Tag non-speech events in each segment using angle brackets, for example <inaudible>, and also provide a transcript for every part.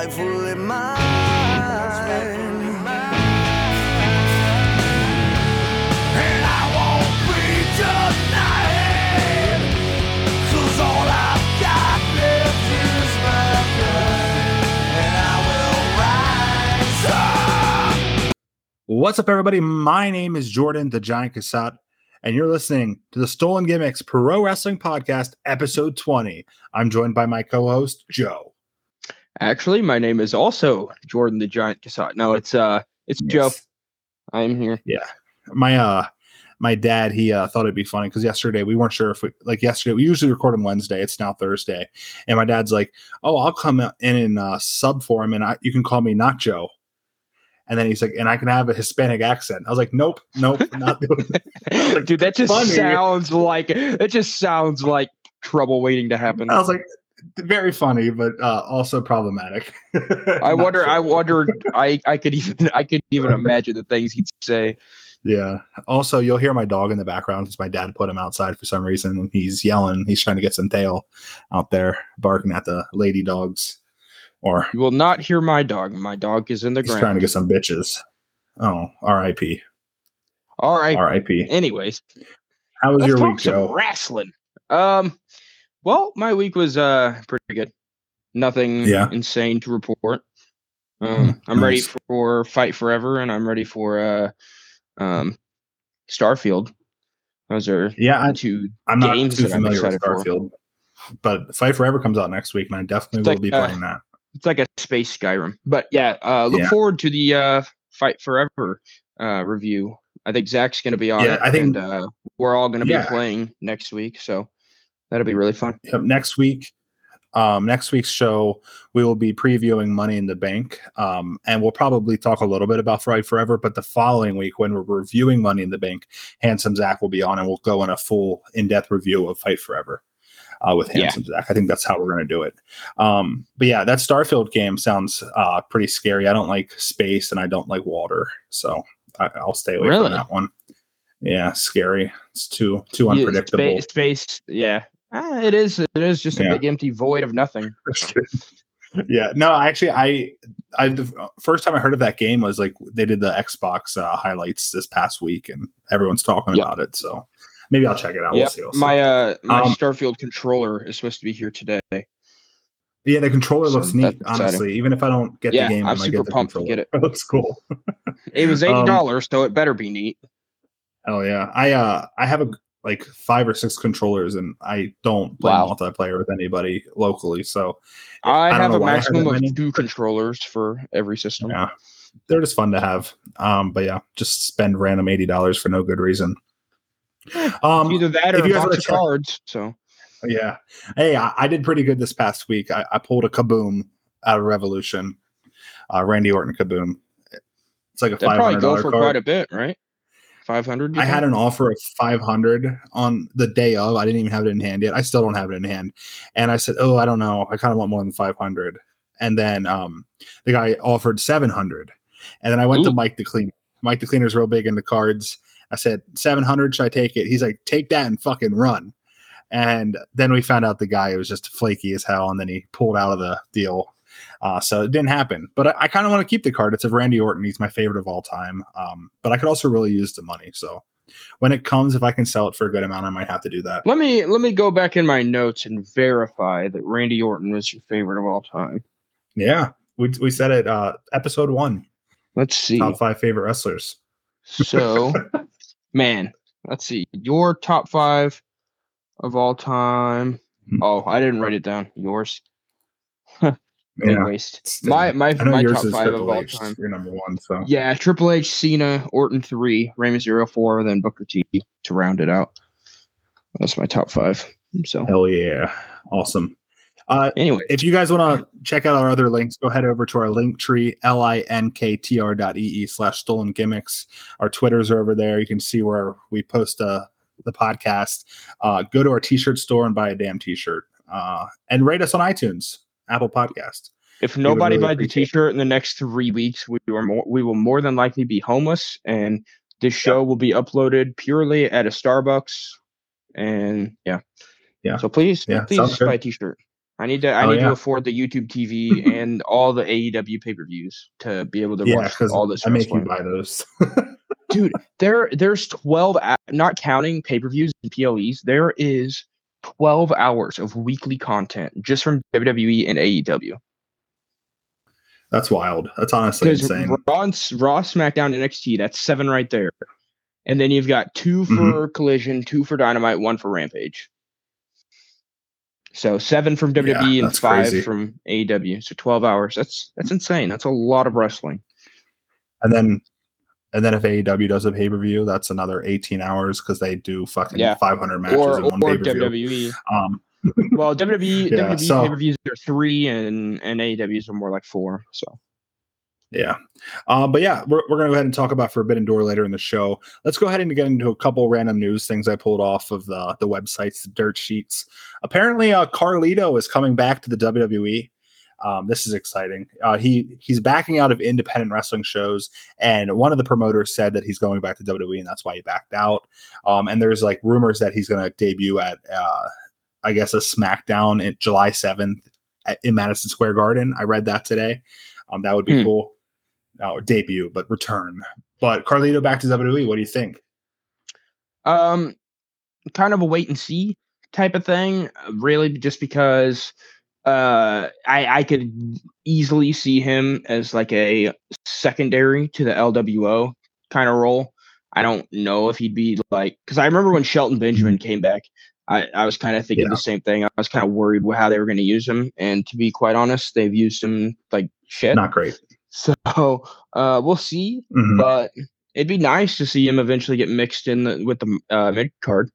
rightfully mine. I my. What's up, everybody? My name is Jordan, the Giant Cassette, and you're listening to the Stolen Gimmicks Pro Wrestling Podcast, episode 20. I'm joined by my co host, Joe. Actually, my name is also Jordan the Giant Cassette. No, it's uh it's Joe. I'm here. Yeah. My uh my dad, he uh, thought it'd be funny because yesterday we weren't sure if we like yesterday. We usually record on Wednesday. It's now Thursday, and my dad's like, "Oh, I'll come in and uh, sub for him, and I, you can call me not Joe." And then he's like, "And I can have a Hispanic accent." I was like, "Nope, nope, <laughs> not doing that." Like, Dude, that just funny. sounds like that just sounds like trouble waiting to happen. I was like, very funny, but uh, also problematic. <laughs> I wonder I wonder. I I could even I could even imagine the things he'd say. Yeah. Also, you'll hear my dog in the background because my dad put him outside for some reason, he's yelling. He's trying to get some tail out there, barking at the lady dogs, or You will not hear my dog. My dog is in the ground. he's trying to get some bitches. Oh, R.I.P. All right. R.I.P. Anyways, How was let's your week, Joe? wrestling. Um, well, my week was uh pretty good. Nothing Yeah. insane to report. Um, Mm, I'm ready for Fight Forever, and I'm ready for uh, um, Starfield. Those are Yeah, I, two I'm not too that I'm familiar with excited for. Starfield, but Fight Forever comes out next week, and I definitely It's will like, be uh, playing that. It's like a space Skyrim, but yeah. Uh, look Yeah. forward to the uh, Fight Forever uh, review. I think Zach's going to be on Yeah, it, I think- and uh, we're all going to Yeah. be playing next week, so that'll be really fun. Yep, next week um next week's show we will be previewing money in the bank um and we'll probably talk a little bit about fight forever but the following week when we're reviewing money in the bank handsome zach will be on and we'll go in a full in-depth review of fight forever uh, with Yeah. handsome zach i think that's how we're going to do it um but yeah that starfield game sounds uh pretty scary i don't like space and i don't like water so I, i'll stay away Really? from that one yeah scary it's too too unpredictable Space, space yeah. Ah, it is. It is just a Yeah. big empty void of nothing. <laughs> yeah no actually i i the first time i heard of that game was like they did the xbox uh, highlights this past week and everyone's talking Yep. about it so maybe i'll check it out Yeah, we'll see, we'll see. my uh, my Um, Starfield controller is supposed to be here today. yeah the controller so looks neat exciting. honestly even if i don't get Yeah, the game I'm I super get pumped to controller. get it <laughs> It looks cool It was <laughs> Um, eighty dollars, so it better be neat. oh yeah i uh i have a like five or six controllers and i don't play Wow. multiplayer with anybody locally so I, I have a maximum of many. two controllers for every system. yeah they're just fun to have um but yeah just spend random $80 for no good reason um Either that if or you a box of cards. So Yeah. Hey, I, I did pretty good this past week. I, I pulled a kaboom out of Revolution. Uh, Randy Orton kaboom. It's like a probably go for card. quite a bit, right? Five hundred. I had an offer of five hundred on the day of. I didn't even have it in hand yet. I still don't have it in hand. And I said, "Oh, I don't know. I kind of want more than five hundred. And then um, the guy offered seven hundred. And then I went to Mike the Cleaner. Mike the Cleaner's real big into cards. I said, 700, should I take it? He's like, take that and fucking run. And then we found out the guy was just flaky as hell. And then he pulled out of the deal. Uh, so it didn't happen. But I, I kind of want to keep the card. It's of Randy Orton. He's my favorite of all time. Um, but I could also really use the money. So when it comes, if I can sell it for a good amount, I might have to do that. Let me let me go back in my notes and verify that Randy Orton was your favorite of all time. Yeah. We, we said it uh, episode one, Let's see. top five favorite wrestlers. So, <laughs> man, let's see. Your top five of all time. Hmm. Oh, I didn't write it down. Yours. <laughs> Yeah. Waste. It's- My my my top five of all H. time. You're number one. So Yeah, Triple H, Cena, Orton three, Rey Mysterio four, then Booker T to round it out. That's my top five. So hell yeah. Awesome. Uh, anyway, if you guys want to check out our other links, go head over to our link tree, L-I-N-K-T-R dot E-E slash stolen gimmicks. Our Twitters are over there. You can see where we post uh, the podcast. Uh, go to our t-shirt store and buy a damn t-shirt. Uh, and rate us on iTunes, Apple Podcast. if nobody really buys the T-shirt in the next three weeks, we are more, we will more than likely be homeless and This show will be uploaded purely at a Starbucks, and yeah, Yeah. So please, Yeah, please buy a T-shirt. I need to. I Oh, need yeah. to afford the YouTube TV <laughs> and all the AEW pay-per-views to be able to Yeah, watch all this. I make you buy those. <laughs> dude there there's 12 not counting pay-per-views and ples there is 12 hours of weekly content just from wwe and aew That's wild. That's honestly insane. raw, and raw smackdown nxt that's seven right there and then you've got two for Mhm. collision two for dynamite one for rampage so seven from wwe and five crazy. from aew so 12 hours that's that's insane that's a lot of wrestling And then and then if AEW does a pay per view, that's another 18 hours because they do fucking Yeah. 500 matches or, in one pay per view. wwe Um, <laughs> Well, WWE Yeah, WWE so- pay per views are three, and and AEWs are more like four. So Yeah. Uh, but yeah, we're, we're going to go ahead and talk about Forbidden Door later in the show. Let's go ahead and get into a couple random news things I pulled off of the, the websites, the dirt sheets. Apparently, uh, Carlito is coming back to the WWE. Um, this is exciting. Uh, he he's backing out of independent wrestling shows, and one of the promoters said that he's going back to WWE, and that's why he backed out. Um, and there's like rumors that he's going to debut at, uh, I guess, a SmackDown in July 7th at, in Madison Square Garden. I read that today. Um, that would be Hmm. cool. Uh, debut, but return. But Carlito back to WWE. What do you think? um, kind of a wait and see type of thing. Really, just because uh, I I could easily see him as like a secondary to the LWO kind of role. I don't know if he'd be like because I remember when Shelton Benjamin came back. I, I was kind of thinking Yeah. the same thing. I was kind of worried how they were going to use him, and to be quite honest, they've used him like shit. Not great. So uh, we'll see, Mhm. but it'd be nice to see him eventually get mixed in the, with the uh, mid card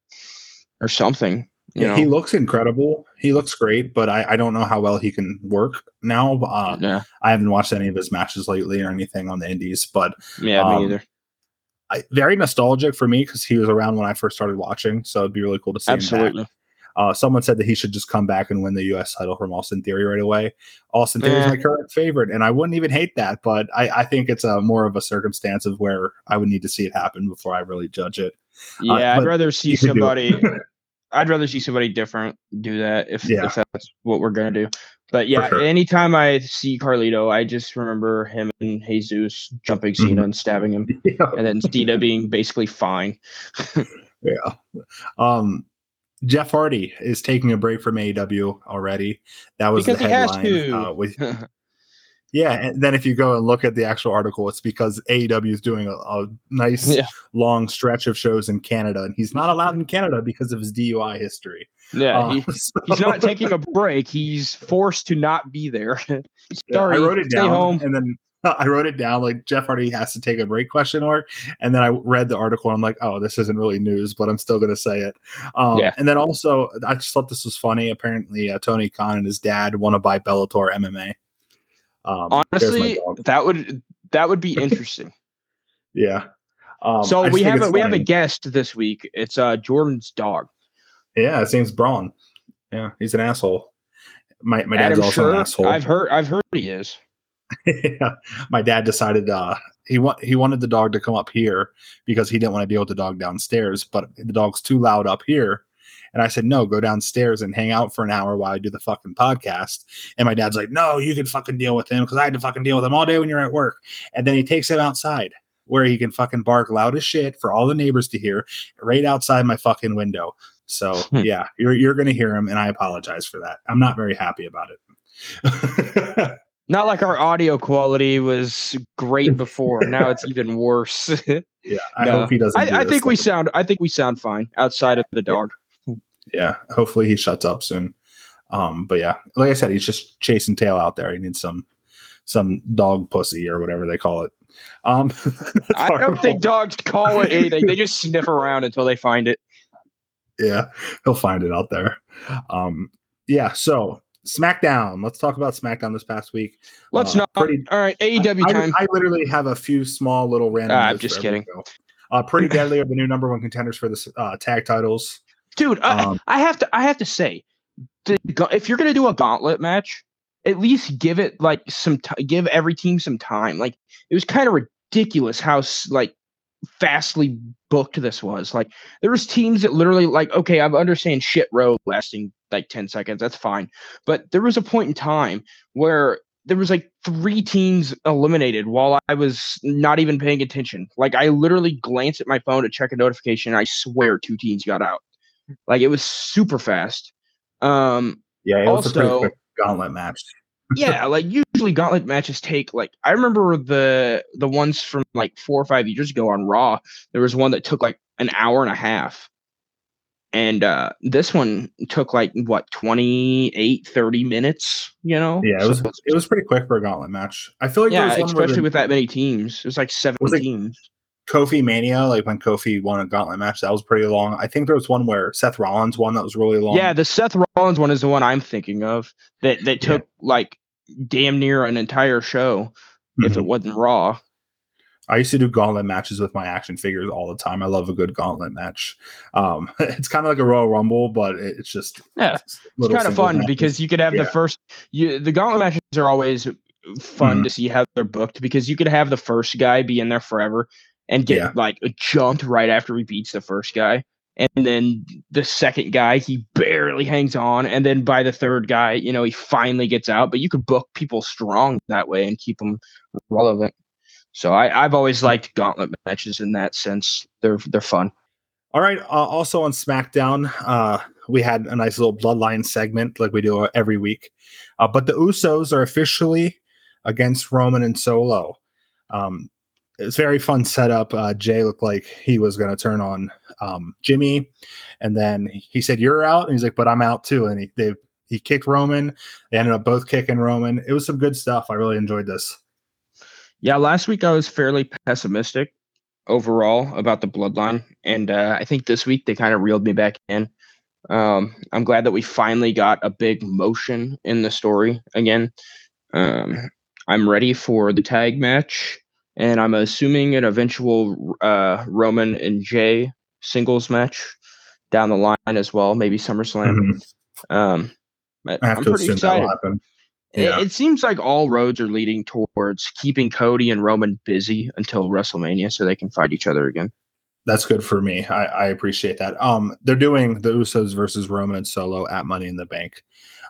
or something. You Yeah, know, he looks incredible. He looks great, but I, I don't know how well he can work now. Uh, yeah, I haven't watched any of his matches lately or anything on the indies, but yeah, um, me either. I, very nostalgic for me because he was around when I first started watching. So it'd be really cool to see him. Absolutely. Uh, someone said that he should just come back and win the U.S. title from Austin Theory right away. Austin Theory is Eh. my current favorite, and I wouldn't even hate that. But I, I think it's a more of a circumstance of where I would need to see it happen before I really judge it. Yeah, I'd uh, rather see you could do it. somebody. <laughs> I'd rather see somebody different do that if, Yeah. if that's what we're gonna do. But yeah, sure. anytime I see Carlito, I just remember him and Jesus jumping Mm-hmm. Cena and stabbing him, <laughs> yeah. and then Cena being basically fine. <laughs> Yeah. Um, Jeff Hardy is taking a break from AEW already. That was Because the he has headline. to. Uh, with, <laughs> yeah, and then if you go and look at the actual article, it's because AEW is doing a, a nice Yeah. long stretch of shows in Canada, and he's not allowed in Canada because of his DUI history. yeah, Uh, he, <laughs> so- he's not taking a break. He's forced to not be there. <laughs> Yeah, Sorry, I wrote it stay down, home. and then <laughs> I wrote it down like Jeff Hardy has to take a break question mark, and then I read the article and I'm like, oh, this isn't really news, but I'm still gonna say it. Um, Yeah. And then also, I just thought this was funny. Apparently, uh, Tony Khan and his dad want to buy Bellator MMA. Um, Honestly, that would that would be interesting. <laughs> yeah. Um, so we have a, we have a guest this week. It's uh Jordan's dog. yeah. His name's Braun. Yeah, he's an asshole. My my dad's Adam also an asshole. I've heard I've heard he is. <laughs> yeah. My dad decided uh he want he wanted the dog to come up here because he didn't want to deal with the dog downstairs, but the dog's too loud up here. And I said, no, go downstairs and hang out for an hour while I do the fucking podcast. And my dad's like, no, you can fucking deal with him because I had to fucking deal with him all day when you're at work. And then he takes him outside where he can fucking bark loud as shit for all the neighbors to hear right outside my fucking window. So Hmm. yeah, you're you're gonna hear him, and I apologize for that. I'm not very happy about it. <laughs> Not like our audio quality was great <laughs> before. now it's even worse. <laughs> Yeah, I No. hope he doesn't. do I, I think we sound I think we sound fine outside of the dog. Yeah, hopefully he shuts up soon. Um, but yeah, like I said, he's just chasing tail out there. He needs some some dog pussy or whatever they call it. Um, <laughs> I don't horrible. think dogs call it anything. They <laughs> just sniff around until they find it. Yeah, he'll find it out there. Um, yeah. So SmackDown. Let's talk about SmackDown this past week. Let's Uh, not. pretty- All right, AEW I, time. I, I literally have a few small little random. Ah, I'm just kidding. Uh, Pretty Deadly are the new number one contenders for the uh, tag titles. Dude, I, Um, I have to I have to say, the, if you're gonna do a gauntlet match, at least give it like some t- give every team some time. Like it was kind of ridiculous how like fastly booked this was. Like there was teams that literally like, okay, I understand shit row lasting like 10 seconds. That's fine. But there was a point in time where there was like three teams eliminated while I was not even paying attention. Like I literally glanced at my phone to check a notification. And I swear two teams got out. Like it was super fast. Um Yeah, it was a pretty Also- quick gauntlet match. <laughs> yeah, like usually gauntlet matches take like I remember the the ones from like four or five years ago on Raw. There was one that took like an hour and a half. And uh this one took like what 28 30 minutes, you know? Yeah, it was it's- it was pretty quick for a gauntlet match. I feel like there yeah, was one especially with that many teams. It was like seven Was it- teams. Kofi Mania, like when Kofi won a gauntlet match, that was pretty long. I think there was one where Seth Rollins won that was really long. Yeah, the Seth Rollins one is the one I'm thinking of that that Yeah. took like damn near an entire show if Mhm. it wasn't Raw. I used to do gauntlet matches with my action figures all the time. I love a good gauntlet match. Um, <laughs> it's kind of like a Royal Rumble, but it's just Yeah, it's kind of fun matches. because you could have Yeah. the first you the gauntlet matches are always fun Mhm. to see how they're booked because you could have the first guy be in there forever and get Yeah. like jumped right after he beats the first guy. And then the second guy, he barely hangs on. And then by the third guy, you know, he finally gets out. But you could book people strong that way and keep them relevant. So I, I've always liked gauntlet matches in that sense. They're they're fun. All right. Uh, also on SmackDown, uh, we had a nice little bloodline segment like we do every week. Uh, but the Usos are officially against Roman and Solo. Um, it's very fun setup. Uh, Jay looked like he was going to turn on um, Jimmy, and then he said, "You're out," and he's like, "But I'm out too." And he they he kicked Roman. They ended up both kicking Roman. It was some good stuff. I really enjoyed this. Yeah, last week I was fairly pessimistic overall about the bloodline, and uh, I think this week they kind of reeled me back in. Um, I'm glad that we finally got a big motion in the story again. Um, I'm ready for the tag match, and I'm assuming an eventual uh, Roman and Jay singles match down the line as well, maybe SummerSlam. Mhm. Um, I to pretty excited. that'll. It- It seems like all roads are leading towards keeping Cody and Roman busy until WrestleMania so they can fight each other again. That's good for me. I, I appreciate that. Um, they're doing the Usos versus Roman and Solo at Money in the Bank.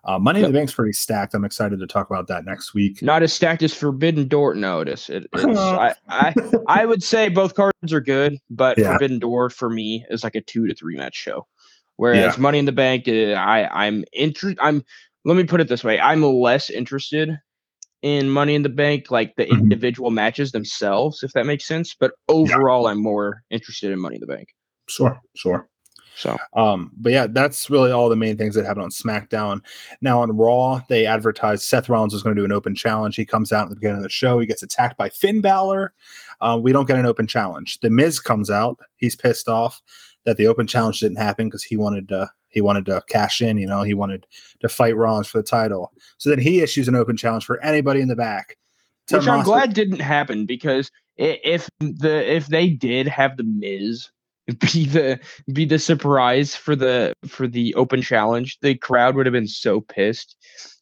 Uh, Money in the Bank's pretty stacked. I'm excited to talk about that next week. Not as stacked as Forbidden Door. No, it is. <laughs> It, it's, I, I, I would say both cards are good, but Yeah. Forbidden Door for me is like a two to three match show. Whereas Money in the Bank, uh, I, I'm interested. I'm. Let me put it this way: I'm less interested in Money in the Bank, like the Mhm. individual matches themselves, if that makes sense. But overall, I'm more interested in Money in the Bank. Sure, sure. So Um, but yeah, that's really all the main things that happened on SmackDown. Now on Raw, they advertised Seth Rollins was going to do an open challenge. He comes out at the beginning of the show. He gets attacked by Finn Balor. Uh, we don't get an open challenge. The Miz comes out. He's pissed off that the open challenge didn't happen because he wanted to he wanted to cash in. You know, he wanted to fight Rollins for the title. So then he issues an open challenge for anybody in the back. which I'm Tommaso- glad didn't happen because if the if they did have the Miz <laughs> be the be the surprise for the for the open challenge, the crowd would have been so pissed.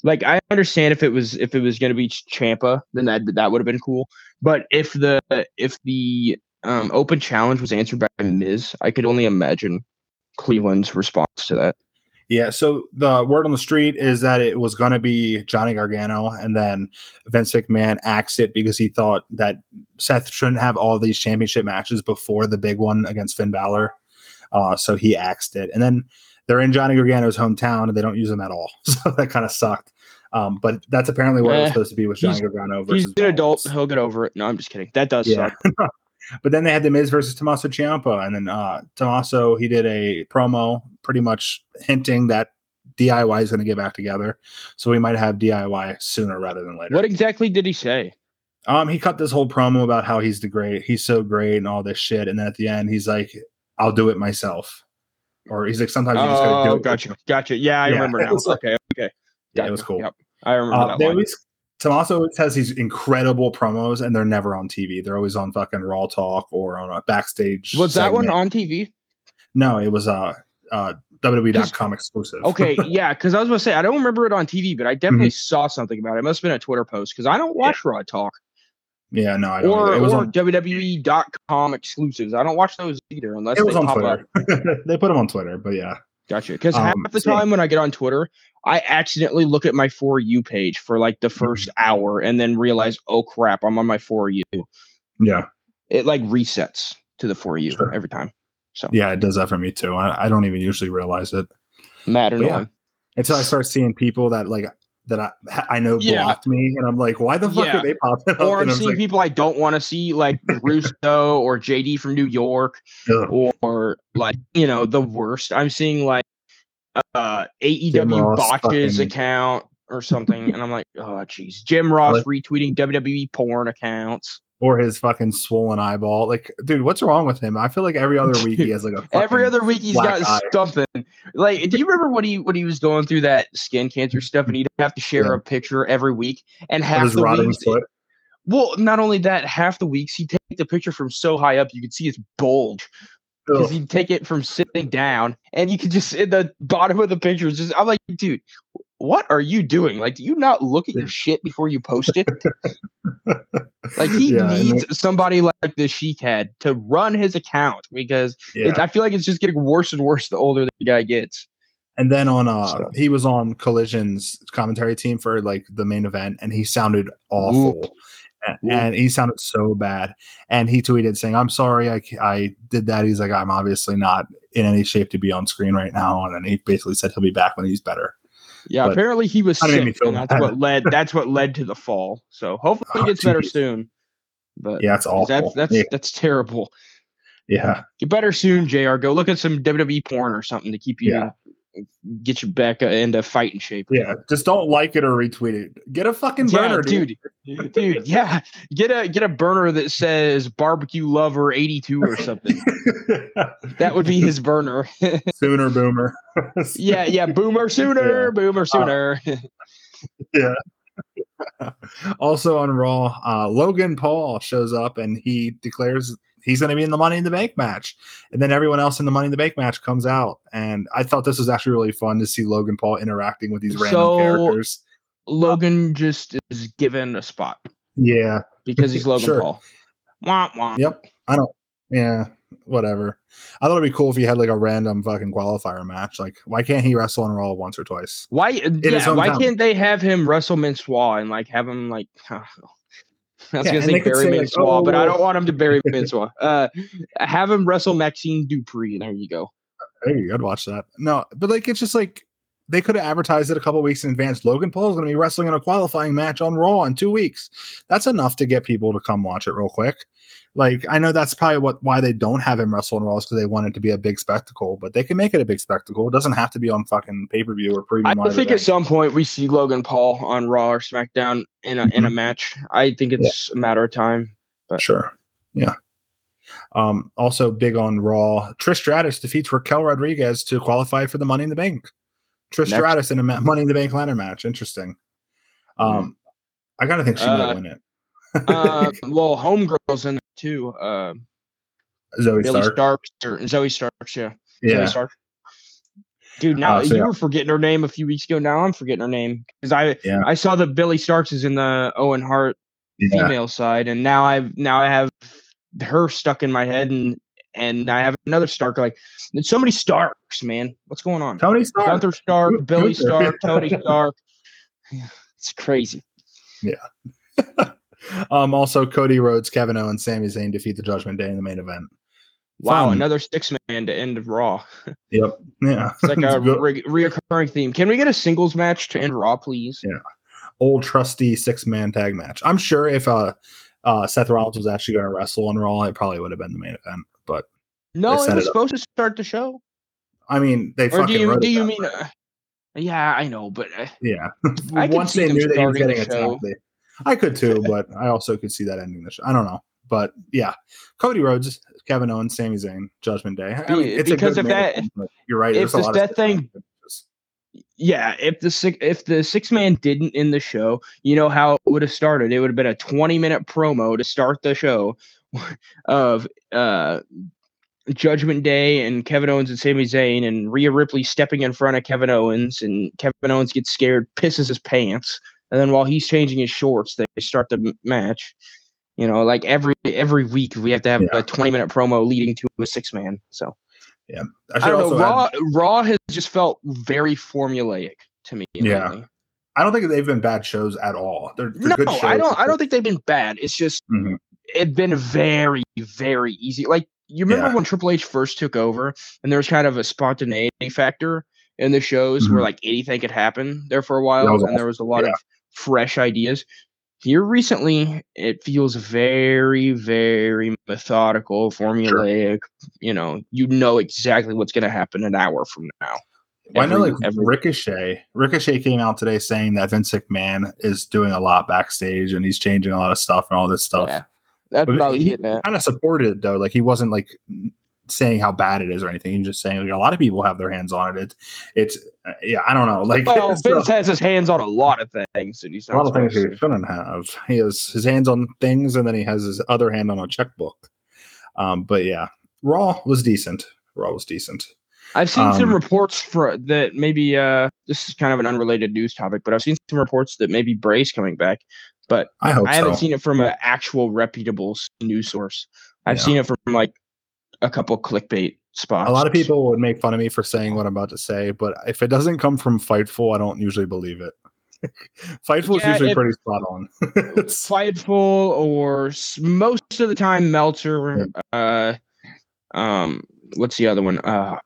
Like I understand if it was if it was going to be Ciampa, then that that would have been cool. But if the if the um, open challenge was answered by Miz, I could only imagine Cleveland's response to that. Yeah, so the word on the street is that it was going to be Johnny Gargano, and then Vince McMahon axed it because he thought that Seth shouldn't have all these championship matches before the big one against Finn Balor. Uh, so he axed it, and then they're in Johnny Gargano's hometown, and they don't use him at all. <laughs> So that kind of sucked. Um, but that's apparently what it was Eh, supposed to be with Johnny Gargano versus. He's an adult; he'll get over it. No, I'm just kidding. That does Yeah. suck. <laughs> but then they had the Miz versus Tommaso Ciampa, and then uh Tommaso he did a promo, pretty much hinting that DIY is going to get back together. So we might have DIY sooner rather than later. What exactly did he say? Um, he cut this whole promo about how he's the great, he's so great, and all this shit, and then at the end he's like, "I'll do it myself," or he's like, "Sometimes you just got to do Oh, it." gotcha, gotcha. Yeah, I Yeah, remember it now. like- okay, okay. Yeah, it was cool. Yep, I remember Uh, that they always Tommaso always has these incredible promos, and they're never on TV. They're always on fucking Raw Talk or on a backstage. Was that one on TV? No, it was uh uh WWE.com exclusive. Okay, <laughs> yeah, because I was going to say I don't remember it on TV, but I definitely Mm-hmm. saw something about it. It must have been a Twitter post because I don't watch Raw Talk. Yeah, no, I don't. or it was or on. WWE.com exclusives. I don't watch those either unless It was they on pop up. Twitter. <laughs> they put them on Twitter, but yeah. Gotcha. Because Um, half the so yeah. time when I get on Twitter, I accidentally look at my for you page for like the Mm-hmm. first hour and then realize, oh crap, I'm on my for you. Yeah, It like resets to the for you Sure. every time. So yeah, it does that for me too. I, I don't even usually realize it Matter yeah. annoying. until I start seeing people that like that I I know Yeah. blocked me, and I'm like, why the fuck Yeah. are they popping up? Or I'm seeing like, people I don't want to see, like Russo or JD from New York, ugh. or like you know the worst. I'm seeing like uh AEW botches fucking- account or something, and I'm like, <laughs> oh jeez, Jim Ross Like- retweeting WWE porn accounts. or his fucking swollen eyeball. Like, dude, what's wrong with him? I feel like every other week he <laughs> has like a Every other week he's got eye. something. Like, do you remember when he when he was going through that skin cancer stuff and he'd have to share Yeah. a picture every week and half the weeks foot. Well, not only that, half the weeks he'd take the picture from so high up you could see his bulge. Because he'd take it from sitting down and you could just in the bottom of the picture is just I'm like, dude, what are you doing? Like, do you not look at your shit before you post it? <laughs> like he Yeah, needs somebody like the Sheik had to run his account because Yeah. it, I feel like it's just getting worse and worse the older the guy gets. And then on uh So- he was on Collision's commentary team for like the main event and he sounded awful. Ooh. And he sounded so bad. And he tweeted saying, I'm sorry, I, I did that. He's like, I'm obviously not in any shape to be on screen right now. And then he basically said he'll be back when he's better. Yeah, But apparently he was that made me sick, and that's bad. what led that's what led to the fall. So hopefully Oh, he gets better soon. But Yeah, it's awful. that's that's yeah. that's terrible. yeah. Get better soon, Jr. Go look at some WWE porn or something to keep you Yeah. Get you back uh, into fighting shape. Yeah. Just don't like it or retweet it. Get a fucking Yeah, burner, dude. dude, dude, <laughs> yeah, get a get a burner that says barbecue lover eighty two or something. <laughs> that would be his burner. <laughs> Sooner boomer. yeah, yeah, boomer sooner, Yeah. Uh, boomer sooner. yeah. also on Raw, uh, Logan Paul shows up and he declares he's going to be in the Money in the Bank match, and then everyone else in the Money in the Bank match comes out. And I thought this was actually really fun to see Logan Paul interacting with these random So- characters. Logan just is given a spot Yeah. because he's Logan Sure. Paul. Wah, wah. Yep. I don't. Yeah. Whatever. I thought it'd be cool if he had like a random fucking qualifier match. Like, why can't he wrestle on Raw once or twice? Why? Yeah, why time. can't they have him wrestle Minsois and like have him like? <laughs> I was Yeah, gonna say they could bury say, like, Minsois, but I oh. don't want him to bury Minsois. <laughs> Uh, have him wrestle Maxxine Dupri. And there you go. Hey, I'd watch that. No, but like it's just like they could have advertised it a couple weeks in advance. Logan Paul is going to be wrestling in a qualifying match on Raw in two weeks. That's enough to get people to come watch it real quick. Like I know that's probably what why they don't have him wrestle on Raw is because they want it to be a big spectacle. But they can make it a big spectacle. It doesn't have to be on fucking pay per view or premium. I think at some point we see Logan Paul on Raw or SmackDown in a in a Mhm. match. I think it's a matter of time. Sure. Yeah. Um, also big on Raw. Trish Stratus defeats Raquel Rodriguez to qualify for the Money in the Bank. Trish Next. Stratus in a Money in the Bank ladder match. Interesting. Um, I gotta think she Uh, might win it. Uh, <laughs> well, homegirls in there too. Uh, Zoey Billy Stark. Starks or Zoey Starks. Yeah. Zoey Yeah. Stark. Dude, now Uh, so you yeah. were forgetting her name a few weeks ago. Now I'm forgetting her name because I Yeah. I saw that Billie Starkz is in the Owen Hart Yeah. female side, and now I've now I have her stuck in my head, and and I have another Stark. Like so many Starks, man. What's going on? Tony Stark. Gunther Stark, Billy. Stark, Tony <laughs> Stark. <sighs> It's crazy. <laughs> um, also Cody Rhodes, Kevin Owens, Sami Zayn defeat the Judgment Day in the main event. Wow, Fun. another six man to end Raw. <laughs> Yep. Yeah. It's like <laughs> a re- reoccurring theme. Can we get a singles match to end Raw, please? Yeah. old trusty six man tag match. I'm sure if uh, uh, Seth Rollins was actually going to wrestle on Raw, it probably would have been the main event. But No, it was it supposed to start the show. I mean, they Or fucking do you do you mean? Uh, yeah, I know, but uh, yeah. <laughs> Once they knew that he was the getting show. attacked, they, I could too, but I also could see that ending the show. I don't know, but yeah, Cody Rhodes, Kevin Owens, Sami Zayn, Judgment Day. I mean, it's a because good if that- you're right. if this- of thing- yeah, if the six if the six man didn't end the show, you know how it would have started. It would have been a twenty minute promo to start the show <laughs> of uh Judgment Day and Kevin Owens and Sami Zayn and Rhea Ripley stepping in front of Kevin Owens and Kevin Owens gets scared, pisses his pants, and then while he's changing his shorts, they start the match. You know, like every every week we have to have Yeah. a 20 minute promo leading to a six man. So I I, should don't know. add- Raw Raw has just felt very formulaic to me. Yeah. lately. I don't think they've been bad shows at all. They're, they're No, good shows. I don't. I don't think they've been bad. It's just Mhm. it's been very very easy. Like you remember Yeah. when Triple H first took over, and there was kind of a spontaneity factor in the shows where Mhm. like anything could happen there for a while, and there was a lot Yeah. of fresh ideas. Here recently, it feels very, very methodical, formulaic. You know, you know exactly what's going to happen an hour from now. Well, I know, like every- Ricochet. Ricochet came out today saying that Vince McMahon is doing a lot backstage and he's changing a lot of stuff and all this stuff. Yeah, that's I he at. kind of supported it though. Like he wasn't like saying how bad it is or anything. He's just saying like, a lot of people have their hands on it. It's, it's uh, yeah, I don't know. Like Well, <laughs> Vince has his hands on a lot of things and he's a lot of things he shouldn't have. He has his hands on things and then he has his other hand on a checkbook. Um, but yeah, Raw was decent. Raw was decent. I've seen some Um, reports for that maybe uh this is kind of an unrelated news topic, but I've seen some reports that maybe Bray's coming back, but I I haven't so. seen it from an actual reputable news source. I've Yeah. seen it from like a couple clickbait spots. A lot of people would make fun of me for saying what I'm about to say, but if it doesn't come from Fightful, I don't usually believe it. <laughs> Fightful is usually it- pretty spot on. <laughs> Fightful or most of the time Meltzer. Uh, um, what's the other one? Uh,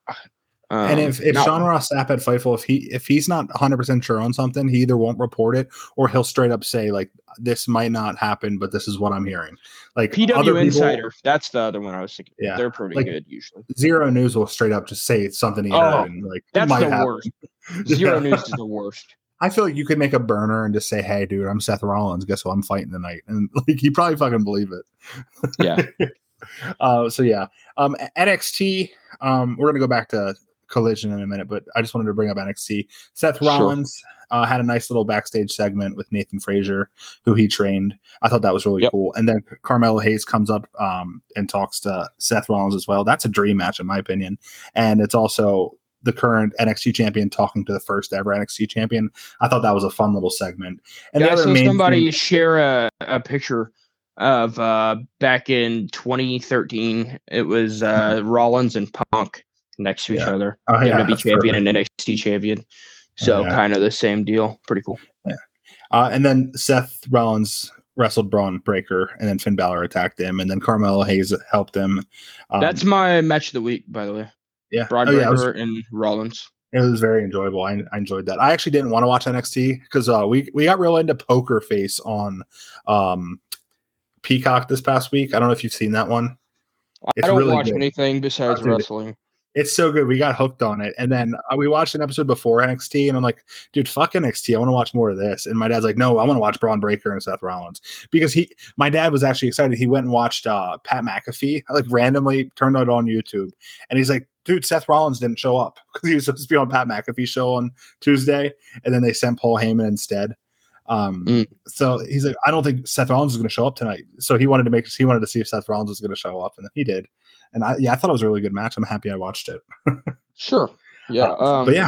um, and if, if not- Sean Ross Sapp at Fightful, if he if he's not 100 percent sure on something, he either won't report it or he'll straight up say like this might not happen, but this is what I'm hearing. Like PW other people- Insider, that's the other one I was thinking. Yeah, they're pretty like- good usually. Xero News will straight up just say it's something he Oh, heard and like That's might the happen. worst. <laughs> Zero Yeah. News is the worst. <laughs> I feel like you could make a burner and just say, "Hey, dude, I'm Seth Rollins. Guess what? I'm fighting tonight," and <laughs> like he probably fucking believe it. Yeah. uh, so yeah, um, NXT. Um, we're gonna go back to Collision in a minute, but I just wanted to bring up NXT. Seth Sure. Rollins uh, had a nice little backstage segment with Nathan Frazer, who he trained. I thought that was really Yep. cool. And then Carmelo Hayes comes up um, and talks to Seth Rollins as well. That's a dream match, in my opinion. And it's also the current NXT champion talking to the first ever NXT champion. I thought that was a fun little segment. And yeah, I saw somebody thing- share a, a picture of uh back in 2013. It was uh <laughs> Rollins and Punk next to each Yeah. other. Oh, yeah, WWE champion perfect. and NXT champion. So Yeah. kind of the same deal. Pretty cool. Uh, and then Seth Rollins wrestled Bron Breakker, and then Finn Balor attacked him, and then Carmelo Hayes helped him. Um, That's my match of the week, by the way. yeah, Broad Oh, yeah, was, and Rollins. it was very enjoyable. I, I enjoyed that. I actually didn't want to watch NXT because uh, we we got real into Poker Face on um, Peacock this past week. I don't know if you've seen that one. It's I don't really watch good. anything besides wrestling. It's so good. We got hooked on it. And then uh, we watched an episode before NXT, and I'm like, dude, fuck NXT. I want to watch more of this. And my dad's like, no, I want to watch Bron Breakker and Seth Rollins because he, my dad was actually excited. He went and watched uh, Pat McAfee, like randomly turned it on YouTube, and he's like, dude, Seth Rollins didn't show up <laughs> because he was supposed to be on Pat McAfee show on Tuesday, and then they sent Paul Heyman instead. Um, Mm. so he's like, I don't think Seth Rollins is going to show up tonight. So he wanted to make, he wanted to see if Seth Rollins was going to show up, and then he did. And I, yeah, I thought it was a really good match. I'm happy I watched it. <laughs> Sure. Yeah. Uh, Um, but yeah,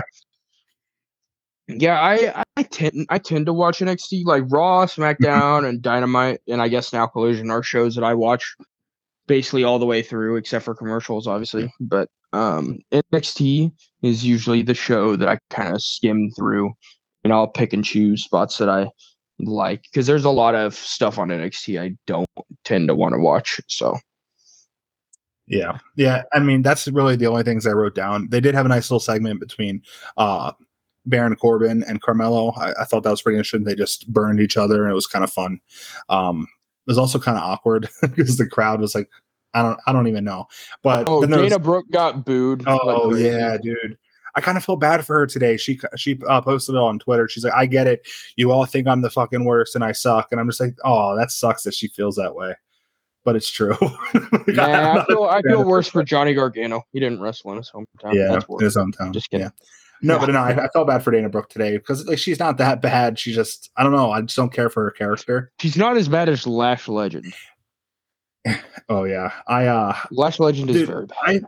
Yeah, I I tend I tend to watch NXT like Raw, SmackDown, and Dynamite, and I guess now Collision are shows that I watch basically all the way through, except for commercials, obviously. But um, NXT is usually the show that I kind of skim through, and I'll pick and choose spots that I like because there's a lot of stuff on NXT I don't tend to want to watch. So Yeah, yeah. I mean, that's really the only things I wrote down. They did have a nice little segment between uh Baron Corbin and Carmelo. I, I thought that was pretty interesting. They just burned each other, and it was kind of fun. Um, it was also kind of awkward <laughs> because the crowd was like, I don't, I don't even know. But oh, then there was- Dana Brooke got booed. Oh crazy. yeah, dude. I kind of feel bad for her today. She she uh, posted it on Twitter. She's like, "I get it. You all think I'm the fucking worst and I suck." And I'm just like, "Oh, that sucks that she feels that way." But it's true. <laughs> Like, Yeah, I feel I feel worse for Johnny Gargano. He didn't wrestle in his hometown. Yeah, his hometown. Just kidding. Yeah. No, Yeah. but no, I, I felt bad for Dana Brooke today because like she's not that bad. She just I don't know. I just don't care for her character. She's not as bad as Lash Legend. <laughs> Oh yeah, I uh Lash Legend is very bad. I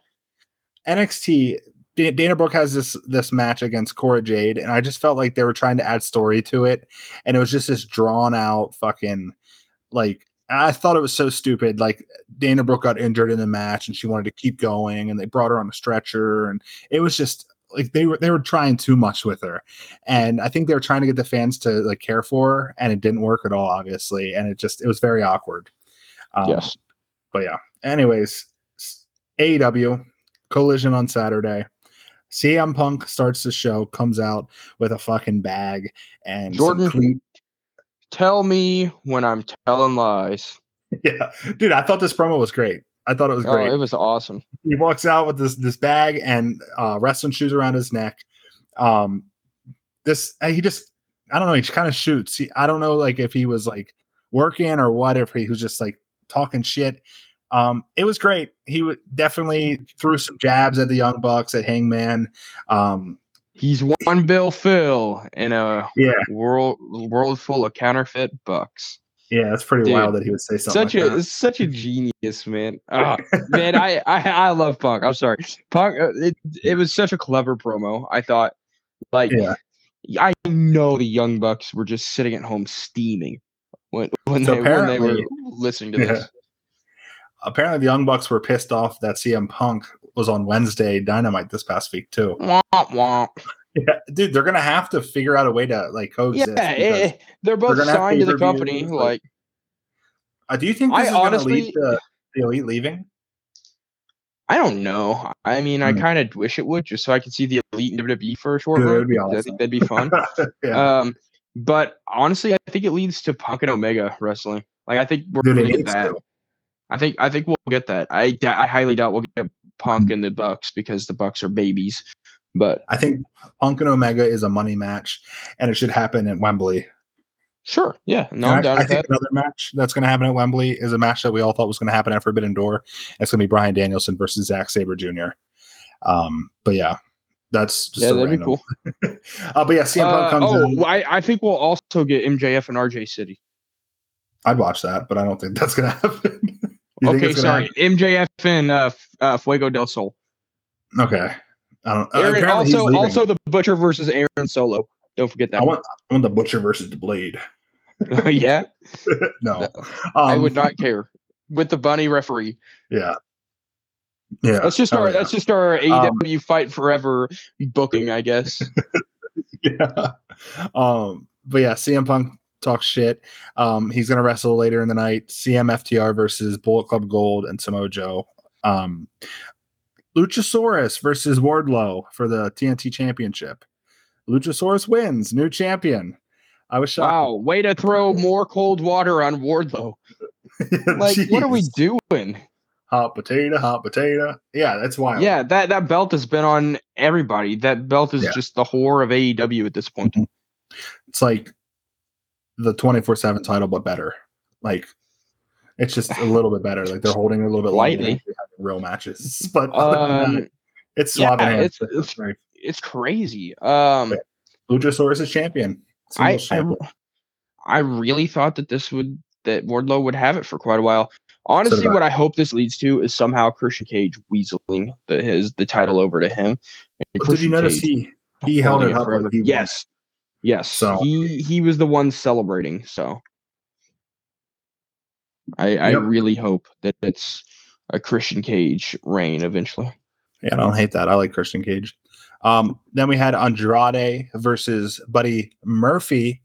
NXT Dana Brooke has this this match against Cora Jade, and I just felt like they were trying to add story to it, and it was just this drawn out fucking like I thought it was so stupid. Like Dana Brooke got injured in the match and she wanted to keep going and they brought her on a stretcher and it was just like they were they were trying too much with her. And I think they were trying to get the fans to like care for her and it didn't work at all, obviously. And it just it was very awkward. Um, yes. But yeah. Anyways, AEW collision on Saturday. CM Punk starts the show, comes out with a fucking bag and Jordan. Tell me when I'm telling lies. <laughs> Yeah, dude, I thought this promo was great. I thought it was Oh, great. it was awesome. he walks out with this this bag and uh, wrestling shoes around his neck. Um, this uh, he just I don't know. He kind of shoots. He, I don't know like if he was like working or what. If he was just like talking shit. Um, it was great. He would definitely threw some jabs at the Young Bucks at Hangman. Um, He's one Bill Phil in a yeah, world world full of counterfeit bucks. yeah, that's pretty Dude, wild that he would say something. Such like a that. such a genius, man. <laughs> Ah, man, I, I I love Punk. I'm sorry, Punk. uh, It it was such a clever promo. I thought, like, Yeah. I know the Young Bucks were just sitting at home steaming when when, So they, when they were listening to Yeah. this. Apparently, the Young Bucks were pissed off that CM Punk was on Wednesday Dynamite this past week too. Womp womp. Yeah, dude, they're gonna have to figure out a way to like coexist. Yeah, because- eh, they're both gonna signed to the company. like- Like, Uh, do you think I this is going to honestly- lead to the elite leaving? I don't know. I mean, I Hmm. kind of wish it would, just so I could see the elite in WWE for a short Dude, run. that'd be I think that'd be fun. <laughs> yeah, Um, but honestly, I think it leads to Punk and Omega wrestling. Like, I think we're Dude, gonna get that. to. I think I think we'll get that. I I highly doubt we'll get Punk and the Bucks because the Bucks are babies. But I think Punk and Omega is a money match, and it should happen at Wembley. sure, yeah, no, I, down I think that. another match that's going to happen at Wembley is a match that we all thought was going to happen at Forbidden Door. It's going to be Bryan Danielson versus Zack Sabre Jr. Um, but yeah, that's just Yeah, that'd be cool. <laughs> uh, but yeah, CM Punk Uh, comes oh, in. I, I think we'll also get MJF and RJ City. I'd watch that, but I don't think that's going <laughs> to happen. Okay, sorry, MJF and uh, uh, Fuego del Sol. Okay. I don't. uh, Aaron, also, also the Butcher versus Aaron Solo. Don't forget that. I want, I want the Butcher versus the Blade. <laughs> yeah, <laughs> no, I Um, would not care with the bunny referee. Yeah, yeah. That's just Oh, our yeah. that's just our Um, AEW Fight Forever booking, I guess. <laughs> yeah. Um, but yeah, CM Punk talks shit. Um, he's gonna wrestle later in the night. CMFTR versus Bullet Club Gold and Samoa Joe. Um, Luchasaurus versus Wardlow for the TNT Championship. Luchasaurus wins, new champion. I was shocked. wow, way to throw more cold water on Wardlow. <laughs> Like, what are we doing? Hot potato, hot potato. Yeah, that's wild. Yeah, that that belt has been on everybody. That belt is Yeah. just the whore of AEW at this point. it's like the 24 7 title but better like it's just a little bit better like they're holding it a little bit Lightly. real matches <laughs> but that, Um, it's yeah, it's- right. it's crazy. Um, luchasaurus is champion I, Singles I. I really thought that this would that Wardlow would have it for quite a while. Honestly, what I hope this leads to is somehow Christian Cage weaseling the, his the title over to him. Did you notice Cage he he held it up like he yes, yes. So- he he was the one celebrating. So I I really hope that it's a Christian Cage reign eventually. yeah i don't hate that i like christian cage um then we had andrade versus buddy murphy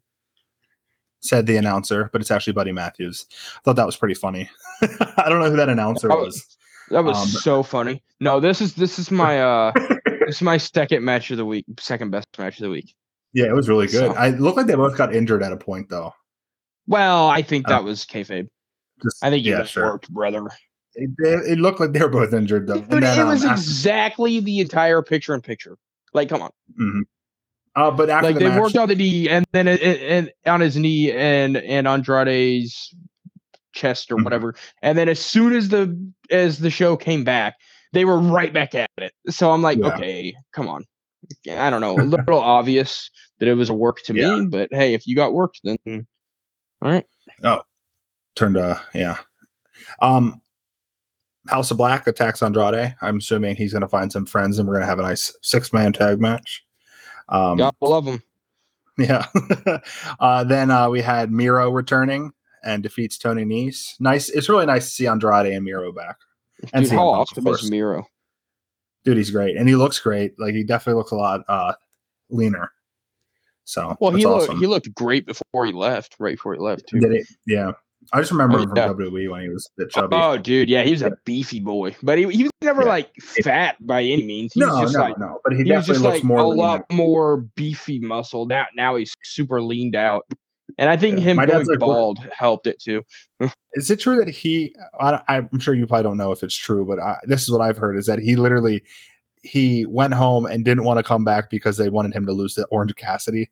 said the announcer but it's actually buddy matthews i thought that was pretty funny <laughs> i don't know who that announcer Oh, was That was Um, so funny. No, this is this is my uh <laughs> this is my second match of the week, second best match of the week. Yeah it was really good So- i looked like they both got injured at a point though Well, I think Oh. that was kayfabe. Just, I think you yeah, yeah, sure. worked, brother. It, it, looked like they were both injured though. Dude, then, it was um, exactly the entire picture in picture. Like, come on. mhm. Uh, but after Like the they match, worked on the knee and then it, it, and on his knee and and Andrade's chest or Mhm. whatever. And then as soon as the as the show came back, they were right back at it. So I'm like, Yeah. okay, come on. I don't know, a little obvious that it was a work to Yeah. me, but hey, if you got worked, then all right. Oh, turned uh yeah. Um House of Black attacks Andrade. I'm assuming he's gonna find some friends and we're gonna have a nice six man tag match. Um Gotta love them. yeah. <laughs> uh then uh we had Miro returning and defeats Tony Nese. Nice. It's really nice to see Andrade and Miro back. And Dude, how awesome is. Miro? Dude, he's great, and he looks great. Like he definitely looks a lot uh, leaner. So Well, he awesome. looked he looked great before he left. Right before he left, too. Did he? Yeah. I just remember Oh, him from yeah. WWE when he was a bit chubby. Oh, dude, yeah, he was a beefy boy, but he, he was never Yeah. like fat by any means. He no, was just no, like no. But he, he definitely looks like more a lot more beefy muscle. Now, now he's super leaned out, and I think Yeah. him going like, "What-" bald helped it too. <laughs> Is it true that he? I, I'm sure you probably don't know if it's true, but I, this is what I've heard: is that he literally he went home and didn't want to come back because they wanted him to lose to Orange Cassidy.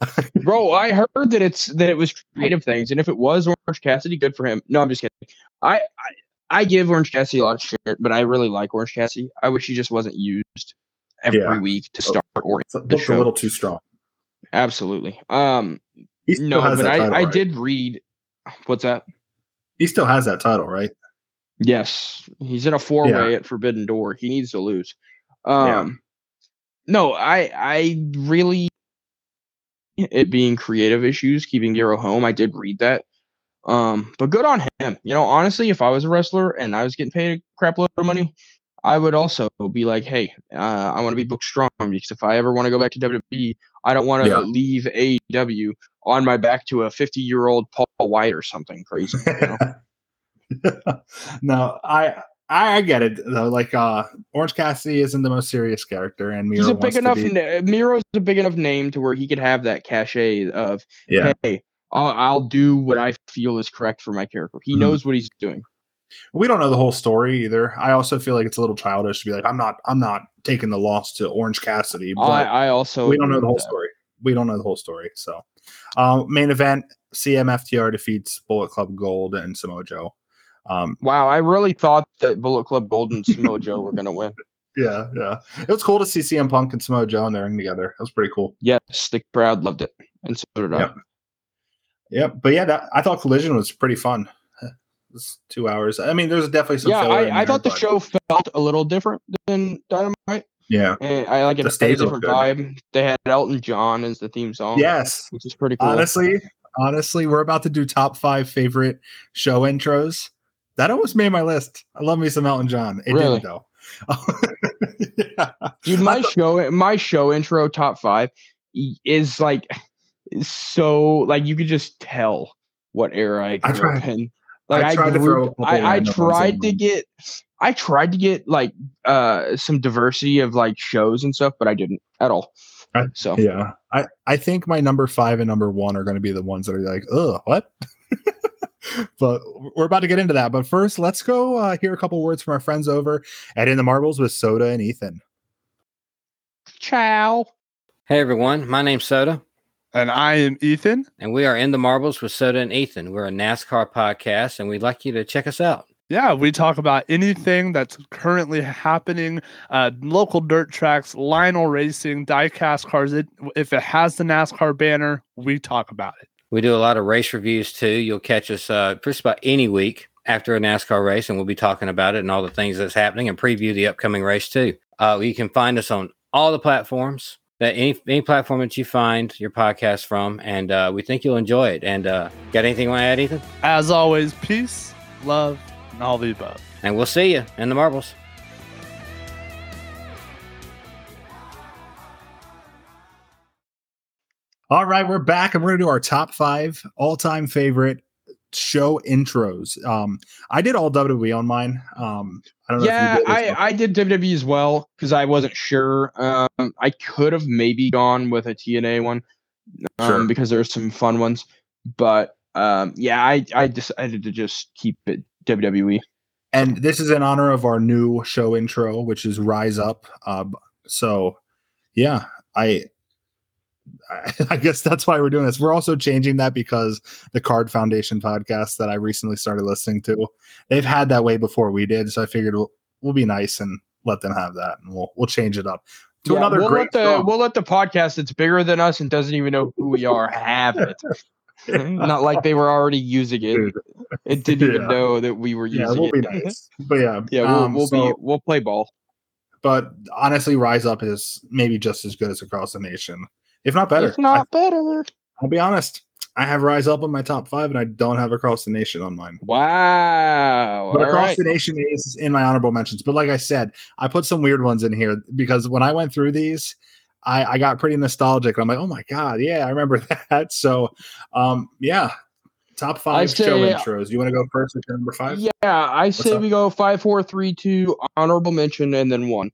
<laughs> Bro, I heard that it's that it was creative things, and if it was Orange Cassidy, good for him. No, I'm just kidding. I I, I give Orange Cassidy a lot of shit, but I really like Orange Cassidy. I wish he just wasn't used every Yeah. week to start or So The looked a little too strong. absolutely. Um, no, but I title, I right? did read. What's that? He still has that title, right? Yes, he's in a four way at Forbidden Door. He needs to lose. Um, Yeah. no, I I really it being creative issues keeping Miro home. I did read that. Um, but good on him. You know, honestly, if I was a wrestler and I was getting paid a crap load of money, I would also be like, hey, uh, I want to be booked strong because if I ever want to go back to WWE, I don't want to Yeah. leave AEW on my back to a 50 year old Paul Wight or something crazy. You know? <laughs> no, I I get it though. Like uh Orange Cassidy isn't the most serious character, and Miro He's a big enough. na- Miro's a big enough name to where he could have that cachet of, yeah. hey, I'll, I'll do what I feel is correct for my character. He Mhm. knows what he's doing. We don't know the whole story either. I also feel like it's a little childish to be like, I'm not, I'm not taking the loss to Orange Cassidy, but I, I also we don't know the whole that. story. We don't know the whole story. So, um, main event: CMFTR defeats Bullet Club Gold and Samoa Joe. Um, Wow, I really thought that Bullet Club Gold and Samoa Joe were gonna win. <laughs> yeah, yeah. It was cool to see CM Punk and Samoa Joe in the ring together. That was pretty cool. Yes, the crowd loved it, and so did I. Yep. Yep. But yeah, that, I thought Collision was pretty fun. It was two hours. I mean, there's definitely some. Yeah, I, I there, thought the but- show felt a little different than Dynamite. Yeah. And I like it. The had a different vibe. They had Elton John as the theme song. Yes. which is pretty cool. Honestly, honestly, we're about to do top five favorite show intros. That almost made my list. I love me some Elton John. It Really? didn't though. <laughs> yeah. dude my show my show intro top five is like is so like you could just tell what era i I grew up tried- in like I i, tried to throw a grouped, couple I, I tried to get i tried to get like uh some diversity of like shows and stuff but i didn't at all I- so Yeah. I, I think my number five and number one are going to be the ones that are like, oh, what? <laughs> <laughs> but we're about to get into that. But first, let's go uh, hear a couple words from our friends over at In the Marbles with Soda and Ethan. ciao Hey everyone, my name's Soda, And I am Ethan. and we are in the marbles with Soda and Ethan. We're a NASCAR podcast, and we'd like you to check us out. Yeah, we talk about anything that's currently happening, uh, local dirt tracks, Lionel racing, diecast cars. It, if it has the NASCAR banner, we talk about it. We do a lot of race reviews too. You'll catch us uh, just about any week after a NASCAR race, and we'll be talking about it and all the things that's happening, and preview the upcoming race too. Uh, you can find us on all the platforms that any any platform that you find your podcast from, and uh, we think you'll enjoy it. And uh, got anything you want to add, Ethan? As always, peace, love, and all the above. And we'll see you in the marbles. All right, we're back and we're going to do our top five all time favorite show intros. Um, I did all WWE on mine. Um, I don't know yeah did i i did wwe as well because i wasn't sure um i could have maybe gone with a tna one um Sure. because there's some fun ones but um yeah i i decided to just keep it wwe And this is in honor of our new show intro, which is Rise Up. Uh, so, yeah, I, I, <laughs> I guess that's why we're doing this. We're also changing that because the Card Foundation podcast that I recently started listening to, they've had that way before we did. So I figured we'll, we'll be nice and let them have that, and we'll we'll change it up to Yeah, another we'll great let the we'll let the podcast that's bigger than us and doesn't even know who we are have it. <laughs> Not like they were already using it. Dude. It didn't even know that we were yeah, using we'll be it. nice. But yeah, <laughs> Yeah, we'll, um, we'll so- be we'll play ball. But honestly, Rise Up is maybe just as good as Across the Nation, if not better. It's not better. I'll be honest. I have Rise Up in my top five, and I don't have Across the Nation on mine. Wow. But All Across right. the Nation is in my honorable mentions. But like I said, I put some weird ones in here because when I went through these, I, I got pretty nostalgic. I'm like, oh my god, yeah, I remember <laughs> that. So, um, yeah, top five say- show intros. You want to go first with your number five? Yeah, I say up? we go five, four, three, two, honorable mention, and then one.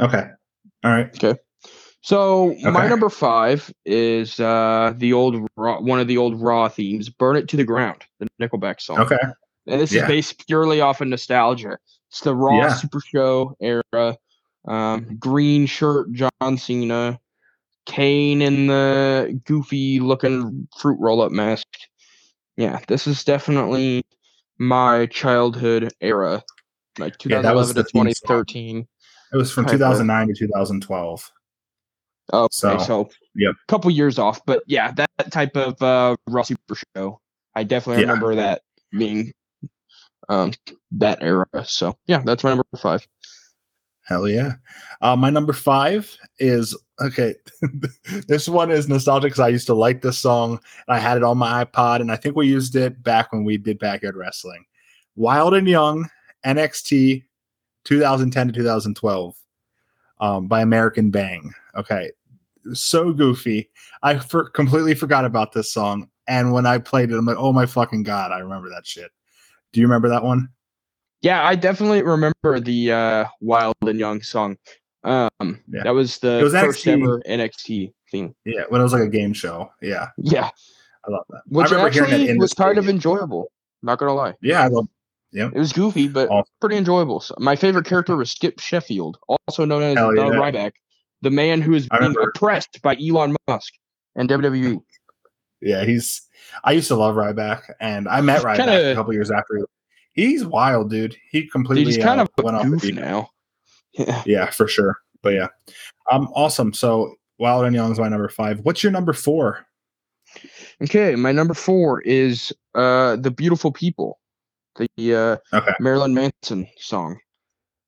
Okay. All right. So my number five is uh the old raw, one of the old Raw themes, "Burn It to the Ground," the Nickelback song. Okay. And this Yeah. is based purely off of nostalgia. It's the Raw Yeah. Super Show era. Um, green shirt, John Cena, Kane in the goofy looking fruit roll up mask. Yeah, this is definitely my childhood era, like Yeah, that was 2011 the to 2013. It was from Piper. 2009 to 2012. Oh, okay, So, so, yep. a couple years off, but yeah, that, that type of uh, Raw Super Show, I definitely Yeah. remember that being um that era. So yeah, that's my number five. Hell yeah. Uh, my number five is okay. <laughs> this one is nostalgic because I used to like this song. And I had it on my iPod, and I think we used it back when we did backyard wrestling. Wild and Young, NXT, 2010 to 2012, um, by American Bang. Okay, so goofy. I for- completely forgot about this song, and when I played it, I'm like, oh my fucking god, I remember that shit. Do you remember that one? Yeah, I definitely remember the uh, Wild and Young song. Um, Yeah. that was the was first NXT. ever NXT theme. Yeah, when it was like a game show. Yeah, Yeah, I love that. which I remember hearing that actually was kind of enjoyable. Not gonna lie, Yeah, I love. Yeah, it was goofy, but Awesome. pretty enjoyable. So my favorite character was Skip Sheffield, also known as Hell the yeah. Ryback, the man who is being oppressed by Elon Musk and. WWE. Yeah, he's. I used to love Ryback, and I met Ryback Kinda- a couple years after. He's wild, dude. He completely Dude, he's kind uh, of went off the now. Yeah. <laughs> Yeah, for sure. But yeah, um, awesome. So Wild and Young's my number five. What's your number four? Okay, my number four is uh "The Beautiful People," the uh, Okay. Marilyn Manson song.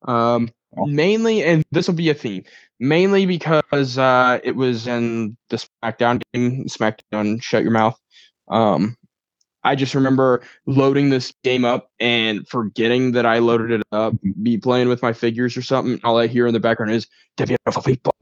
Um. Mainly, and this will be a theme, mainly because uh, it was in the SmackDown game, SmackDown Shut Your Mouth. Um, I just remember loading this game up and forgetting that I loaded it up, be playing with my figures or something. All I hear in the background is "The Beautiful People."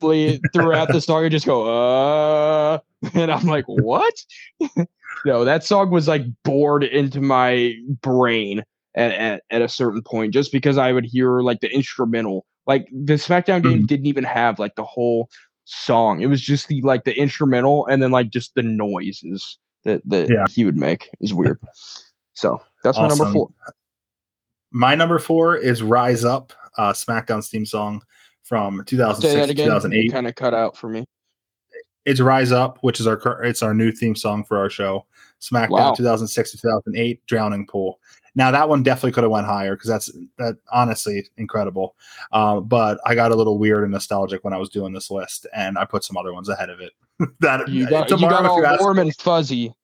Throughout the song, I just go, uh, <laughs> and I'm like, what? <laughs> no, that song was like bored into my brain at, at, at a certain point just because I would hear like the instrumental. Like the SmackDown game didn't even have like the whole song. It was just the like the instrumental and then like just the noises that, that Yeah. he would make. is weird. So that's my number four. My number four is Rise Up, uh, SmackDown's theme song from Say 2006 that to again. 2008. Kind of cut out for me. It's Rise Up, which is our it's our new theme song for our show. SmackDown Wow. 2006 to 2008, Drowning Pool. Now that one definitely could have went higher because that's that honestly incredible. Uh, but I got a little weird and nostalgic when I was doing this list, and I put some other ones ahead of it. <laughs> that You got, you got all you warm and fuzzy.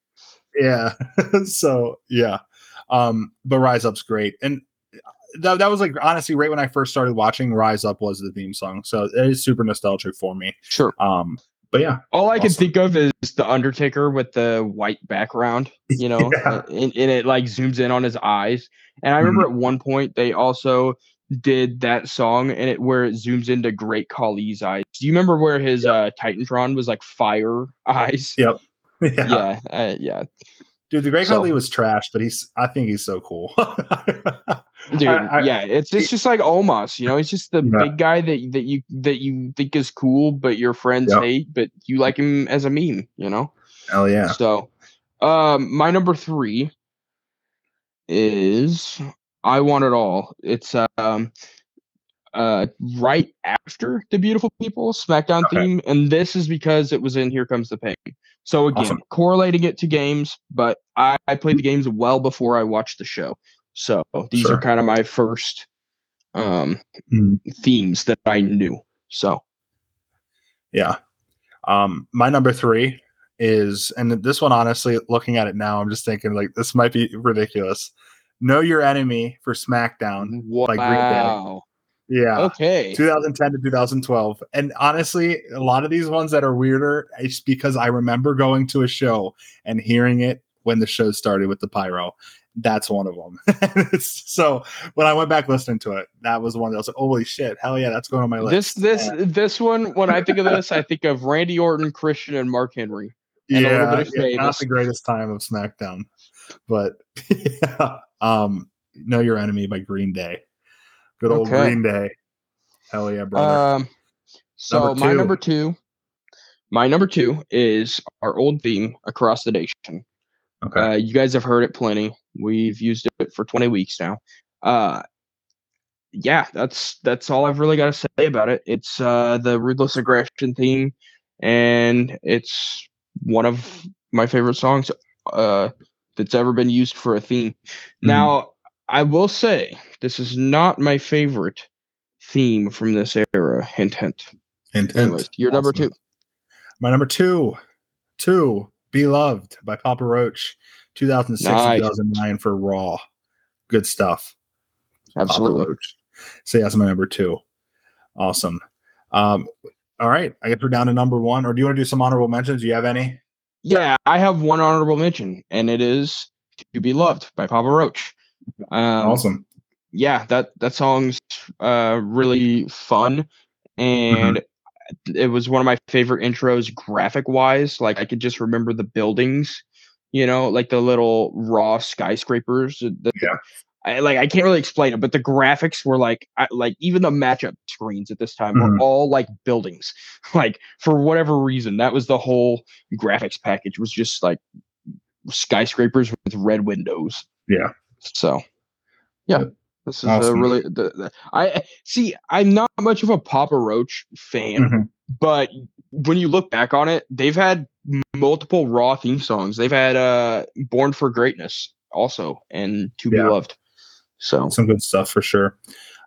yeah. <laughs> so yeah, um, but Rise Up's great, and that, that was like honestly right when I first started watching. Rise Up was the theme song, so it is super nostalgic for me. Sure. Um, but yeah, All I can think of is the Undertaker with the white background, <laughs> you know, Yeah. uh, and, and it like zooms in on his eyes. And I remember at one point they also did that song and it where it zooms into Great Khali's eyes. Do you remember where his uh Titantron was like fire <laughs> eyes? <laughs> yeah, Yeah, uh, yeah. Dude. The Great So- Khali was trash, but he's I think he's so cool. <laughs> Dude, I- yeah, it's it's just like Omos, you know, he's just the Yeah. big guy that that you that you think is cool, but your friends Yep. hate, but you like him as a meme, you know? Hell yeah, So, um, my number three is "I Want It All." It's um, uh, right after the Beautiful People SmackDown Okay. theme, and this is because it was in Here Comes the Pain. So again, Awesome. correlating it to games, but I, I played the games well before I watched the show. So these Sure. are kind of my first um Mhm. themes that I knew. So yeah. Um, my number three is, and this one honestly, looking at it now, I'm just thinking like this might be ridiculous. Know your enemy for SmackDown. wow, Like. Yeah. Okay. 2010 to 2012. And honestly, a lot of these ones that are weirder, it's because I remember going to a show and hearing it when the show started with the pyro. That's one of them. <laughs> so when I went back listening to it, that was one that was like, holy shit, hell yeah, that's going on my list. this this this one, when I think of this, I <laughs> think of Randy Orton, Christian, and Mark Henry. and a little yeah, bit of yeah, not the greatest time of SmackDown, but <laughs> yeah. Um, Know Your Enemy by Green Day. Good old Okay. Green Day. Hell yeah, brother. Um, so Number my number two, my number two is our old theme across the nation. okay. Uh, you guys have heard it plenty. We've used it for 20 weeks now. Uh, yeah, that's that's all I've really got to say about it. It's uh, the ruthless aggression theme, and it's one of my favorite songs uh, that's ever been used for a theme. Mm-hmm. Now, I will say this is not my favorite theme from this era. Hint, hint. Intent. Anyways, you're number two. My number two, two, Beloved by Papa Roach, 2006 Nice. 2009 for Raw. Good stuff. Absolutely. So that's my number two. Awesome. Um, all right. I guess we're down to number one. Or do you want to do some honorable mentions? Do you have any? Yeah, I have one honorable mention, and it is "To Be Loved" by Papa Roach. Um, awesome. yeah, that that song's uh, really fun, and it was one of my favorite intros, graphic wise. Like I could just remember the buildings, you know, like the little raw skyscrapers. The, Yeah. I like I can't really explain it, but the graphics were like I, like even the matchup screens at this time Mhm. were all like buildings. <laughs> Like for whatever reason, that was the whole graphics package was just like skyscrapers with red windows. Yeah. So, yeah, this is a really. The, the, I see. I'm not much of a Papa Roach fan, Mhm. but when you look back on it, they've had multiple Raw theme songs. They've had uh, "Born for Greatness" also, and "To Be Loved." So, Some good stuff for sure.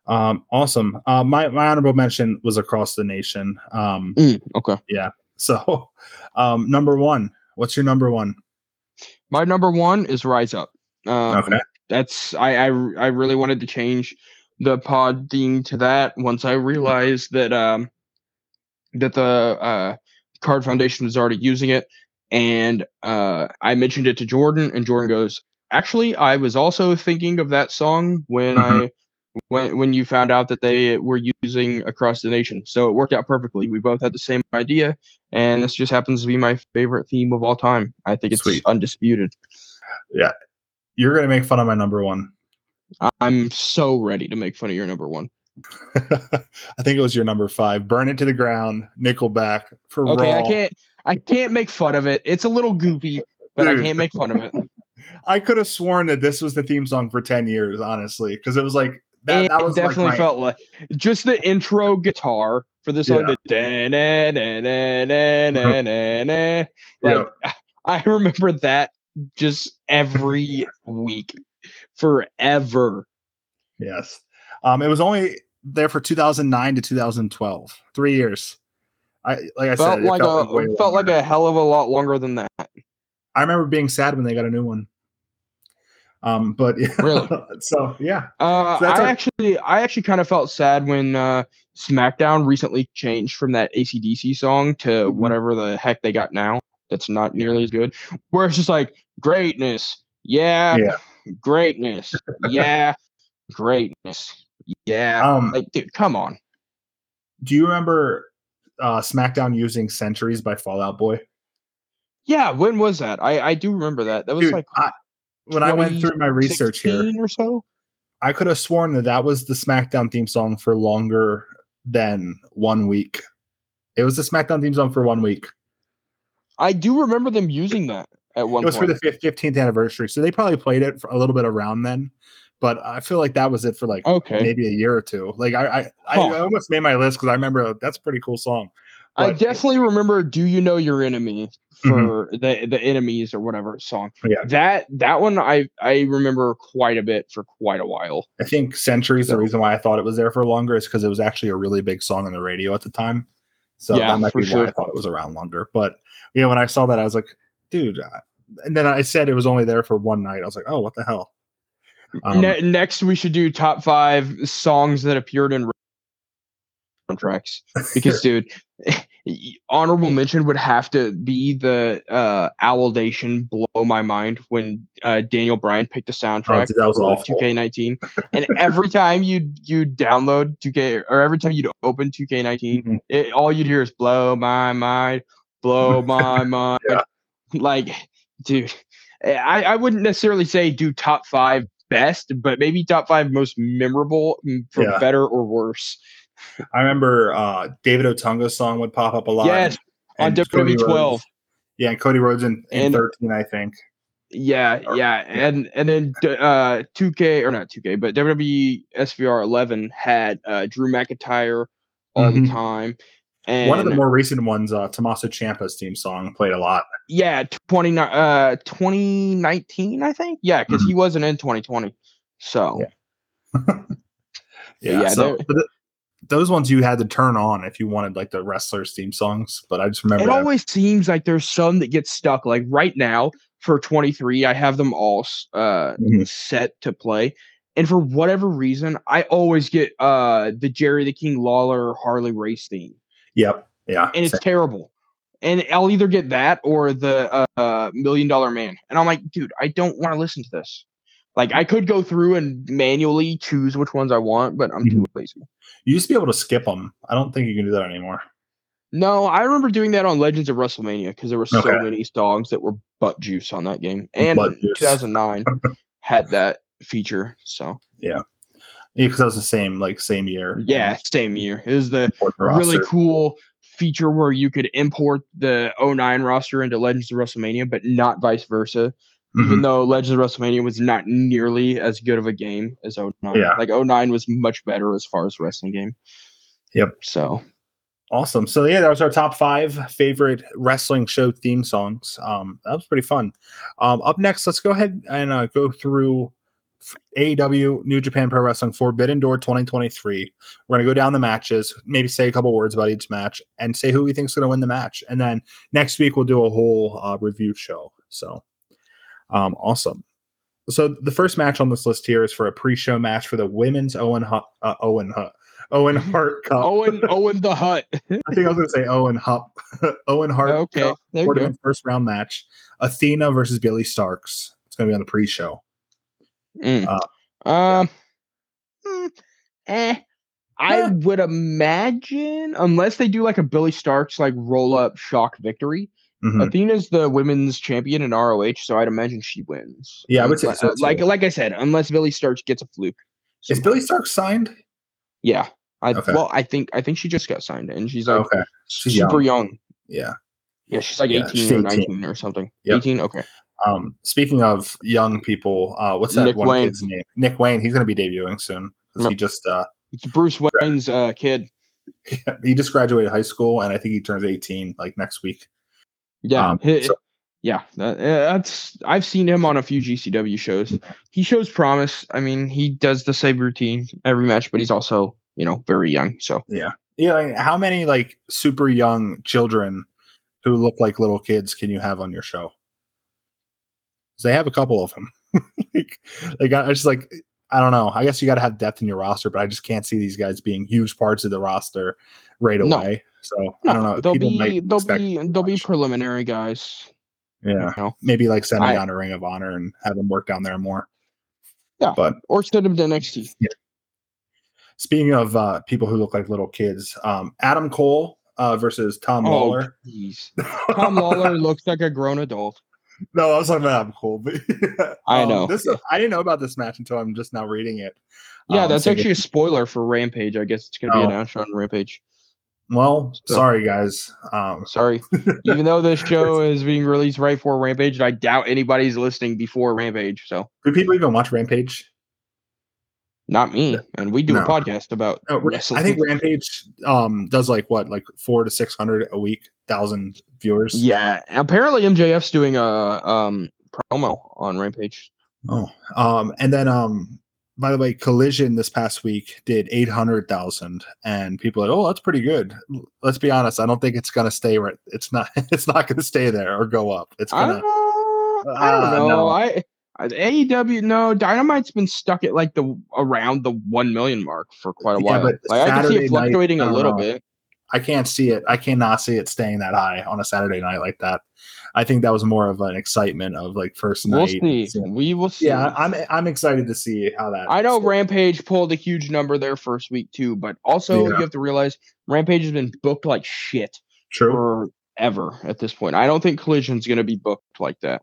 Um, awesome. Uh, my, my honorable mention was Across the Nation. Um, Mm, okay. Yeah. So, <laughs> um, number one, what's your number one? My number one is "Rise Up." Um, Okay. That's I, I I really wanted to change the pod theme to that once I realized that um that the uh card foundation was already using it. And uh I mentioned it to Jordan and Jordan goes actually I was also thinking of that song when Mhm. I when when you found out that they were using across the nation. So it worked out perfectly. We both had the same idea and this just happens to be my favorite theme of all time. I think it's Sweet. undisputed You're going to make fun of my number one. I'm so ready to make fun of your number one. <laughs> I think it was your number five. Burn it to the ground. Nickelback for Okay, Raw. I can't I can't make fun of it. It's a little goofy, but I can't make fun of it. <laughs> I could have sworn that this was the theme song for 10 years, honestly, because it was like that, that was definitely like my- felt like just the intro guitar for this song. Yeah. <laughs> Da-na-na-na-na-na-na-na. Yeah. I remember that just every week forever. Yes. Um, it was only there for 2009 to 2012, three years. I like I Felt said, it like felt a way felt like a hell of a lot longer than that. I remember being sad when they got a new one. Um, but <laughs> Really? so yeah, Uh, So I our- actually, I actually kind of felt sad when uh, SmackDown recently changed from that ACDC song to Mhm. whatever the heck they got now. That's not nearly as good. Where it's just like greatness, yeah, Yeah. greatness, <laughs> yeah, greatness, yeah. Um, like, dude, come on. do you remember uh, SmackDown using "Centuries" by Fall Out Boy? Yeah, when was that? I I do remember that. That was Dude, like I, when I went through my research here, or so. I could have sworn that that was the SmackDown theme song for longer than one week. It was the SmackDown theme song for one week. I do remember them using that at one It was point. for the 15th anniversary, so they probably played it for a little bit around then. But I feel like that was it for like okay. maybe a year or two. Like I, I, I almost made my list because I remember that's a pretty cool song. I definitely remember "Do You Know Your Enemy" for the the enemies or whatever song. Mm-hmm. Yeah. That that one I I remember quite a bit for quite a while. I think "Centuries." The reason why I thought it was there for longer is because it was actually a really big song on the radio at the time. So Yeah, that might be why. I thought it was around longer. But you know, when I saw that, I was like, dude. And then I said it was only there for one night. I was like, oh, what the hell? Um, Ne- next, we should do top five songs that appeared in soundtracks <laughs> because, dude, <laughs> honorable mention would have to be the uh Owldation "Blow My Mind" when uh, Daniel Bryan picked the Oh, soundtrack. dude, that was for awful. 2K19, <laughs> and every time you you download 2K or every time you'd open 2K19, Mhm. it, all you'd hear is "Blow my mind, blow <laughs> my mind." Yeah. Like, dude, I I wouldn't necessarily say do top five best, but maybe top five most memorable mm, for Yeah. better or worse. I remember uh, David Otunga's song would pop up a lot. Yes, on and WWE 12. Rhodes- yeah, and Cody Rhodes in, in And- 13, I think. Yeah, Or- yeah, and and then uh 2K or not 2K, but WWE SVR 11 had uh Drew McIntyre all the Mhm. time, and One of the more recent ones, uh, Tommaso Ciampa's theme song played a lot. yeah, 20 uh 2019 I think, yeah, because he wasn't in 2020, so Yeah. <laughs> Yeah, Yeah, so th- those ones you had to turn on if you wanted like the wrestlers' theme songs. But I just remember it that- always seems like there's some that get stuck. Like right now for 23, I have them all uh Mhm. set to play. And for whatever reason, I always get uh the Jerry the King Lawler Harley race theme. Yep. Yeah. and it's terrible. And I'll either get that or the uh, uh, Million Dollar Man, and I'm like, dude, I don't want to listen to this. Like, I could go through and manually choose which ones I want, but I'm too lazy. You used to be able to skip them. I don't think you can do that anymore. No, I remember doing that on Legends of WrestleMania because there were so Okay. many songs that were butt juice on that game, and 2009 <laughs> had that feature. So Yeah, because that was the same like same year. yeah, same year. It was the really cool feature where you could import the 09 roster into Legends of WrestleMania, but not vice versa. Even Mhm. though Legends of WrestleMania was not nearly as good of a game as 09. Yeah. Like 09 was much better as far as wrestling game. Yep. So Awesome. So yeah, that was our top five favorite wrestling show theme songs. Um, that was pretty fun. Um, up next, let's go ahead and uh, go through AEW New Japan Pro Wrestling Forbidden Door 2023. We're gonna go down the matches, maybe say a couple words about each match, and say who we think is gonna win the match. And then next week we'll do a whole uh, review show. So, um, awesome. So the first match on this list here is for a pre-show match for the women's Owen uh, Owen Hu- Owen <laughs> Hart Cup. Owen Owen the Hut. <laughs> I think I was going to say Owen Hup, <laughs> Owen Hart. okay. Cup first round match. Athena versus Billie Starkz. It's going to be on the pre-show. Mm. Uh, um mm, eh. I would imagine unless they do like a Billie Starkz like roll up shock victory. Mhm. Athena's the women's champion in ROH, so I'd imagine she wins. Yeah, I would say Like- so. Like like I said, unless Billie Starkz gets a fluke. Is Billie Starkz signed? Yeah. I Okay. well, I think I think she just got signed and she's like okay. She's super young. Yeah. Yeah, she's like Yeah, 18 she's or 18. 19 or something. Yep. 18? Okay. Um, speaking of young people, uh, what's that Nick one Wayne. kid's name? Nick Wayne. He's going to be debuting soon. 'cause He just uh, It's Bruce Wayne's uh, kid. <laughs> he just graduated high school, and I think he turns 18 like next week. Yeah. Um, hi- so- yeah, that, that's I've seen him on a few GCW shows. He shows promise. I mean, he does the same routine every match, but he's also, you know, very young. So Yeah. Like, how many like super young children who look like little kids can you have on your show? They have a couple of them. <laughs> like, like I I just like I don't know. I guess you got to have depth in your roster, but I just can't see these guys being huge parts of the roster right No. away. So I don't know. They'll People be they'll be they'll be preliminary guys. yeah. You know? Maybe like send them I- down to Ring of Honor and have them work down there more. Yeah. But Or send them to NXT. speaking of uh, people who look like little kids, um, Adam Cole uh, versus Tom Oh, Lawlor. jeez. Tom Lawlor looks like a grown adult. No, I was talking about Cole. But <laughs> I um, know. This I didn't know about this match until I'm just now reading it. Yeah, Um, that's so- actually a spoiler for Rampage. I guess it's going to be Oh. announced on Rampage. well. So- Sorry, guys. Um, Sorry. <laughs> Even though this show is being released right for Rampage, I doubt anybody's listening before Rampage. So do people even watch Rampage? not me. And we do No. a podcast about No, wrestling. I think Rampage um, does like what, like four to six hundred a week, thousand viewers. Yeah. Apparently MJF's doing a um promo on Rampage. Oh, um, and then um, by the way, Collision this past week did eight hundred thousand, and people are like, oh, that's pretty good. Let's be honest. I don't think it's gonna stay right. It's not. <laughs> It's not gonna stay there or go up. It's gonna. I don't know. no. I Uh, AEW, no, Dynamite's been stuck at like the around the one million mark for quite a Yeah, while. but Like I can see it fluctuating I a little know. bit. I can't see it. I cannot see it staying that high on a Saturday night like that. I think that was more of an excitement of like 1st night. We'll see. We will see. Yeah, I'm I'm excited to see how that. I know stays. Rampage pulled a huge number there first week too, but also Yeah. you have to realize Rampage has been booked like shit True. forever at this point. I don't think Collision's going to be booked like that.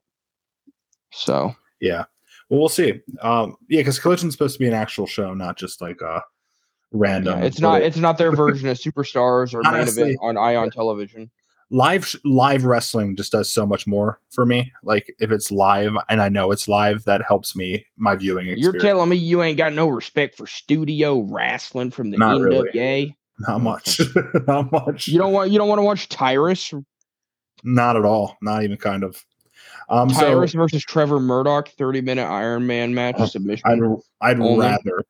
So Yeah. Well, we'll see. Um, yeah, because Collision's supposed to be an actual show, not just like a random. yeah, it's not it's not their <laughs> version of Superstars or main event on Ion Television. live live wrestling just does so much more for me. Like if it's live and I know it's live, that helps me my viewing You're telling me you ain't got no respect for studio wrestling from the Not really. Not much, <laughs> not much. You don't want you don't want to watch Tyrus not at all. Not even kind of. Um, Tyrus so versus Trevor Murdoch 30 minute Iron Man match Oh, submission. I'd I'd rather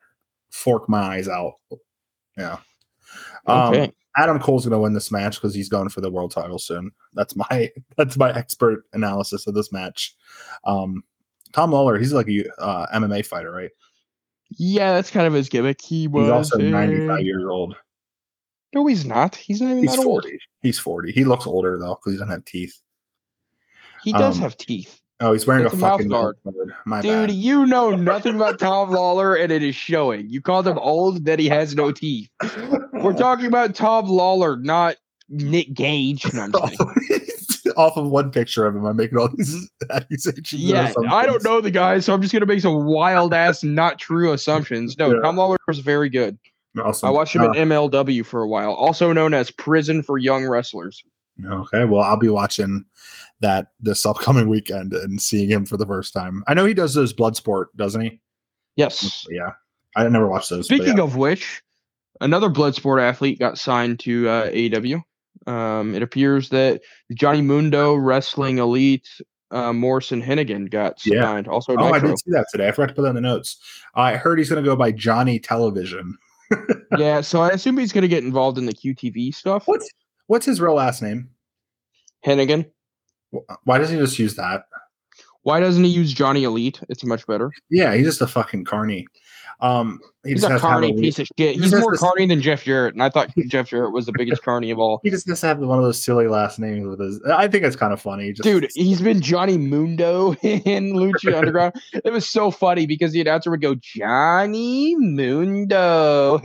fork my eyes out. Yeah. Um. Adam Cole's gonna win this match because he's going for the world title soon. That's my <laughs> that's my expert analysis of this match. Um, Tom Lawlor, he's like a uh, MMA fighter, right? Yeah, that's kind of his gimmick. He was He's also a- 95 years old. No, he's not. He's not even He's that old. 40. He's 40. He looks older though because he doesn't have teeth. He does Um, have teeth. Oh, he's wearing It's a a fucking guard. My Dude, bad. you know nothing about Tom Lawlor, and it is showing. You called him old, that he has no teeth. We're talking about Tom Lawlor, not Nick Gage. No, I'm just kidding. <laughs> Off of one picture of him, I'm making all these <laughs> accusations. Yeah, I don't know the guy, so I'm just gonna make some wild ass, not true assumptions. No, Yeah. Tom Lawlor was very good. Awesome. I watched him Uh, at MLW for a while, also known as Prison for Young Wrestlers. Okay, well, I'll be watching that this upcoming weekend and seeing him for the first time. I know he does those Bloodsport, doesn't he? Yes. Yeah, I never watched those. Speaking yeah. of which, another Bloodsport athlete got signed to uh, AEW. Um, it appears that Johnny Mundo Wrestling Elite uh, Morrison Hennigan got Yeah. signed. Also, oh, I Nitro. did see that today. I forgot to put that in the notes. I heard he's going to go by Johnny Television. <laughs> yeah, so I assume he's going to get involved in the QTV stuff. What's what's his real last name? Hennigan. Wh- Why doesn't he just use that? Why doesn't he use Johnny Elite? It's much better. Yeah, he's just a fucking carny. Um, he He's a carny piece of shit. He's more carny than Jeff Jarrett, and I thought Jeff Jarrett was the biggest <laughs> carny of all. He just has to have one of those silly last names with his. I think it's kind of funny. Just, Dude, he's been Johnny Mundo <laughs> in Lucha <laughs> Underground. It was so funny because the announcer would go, Johnny Mundo.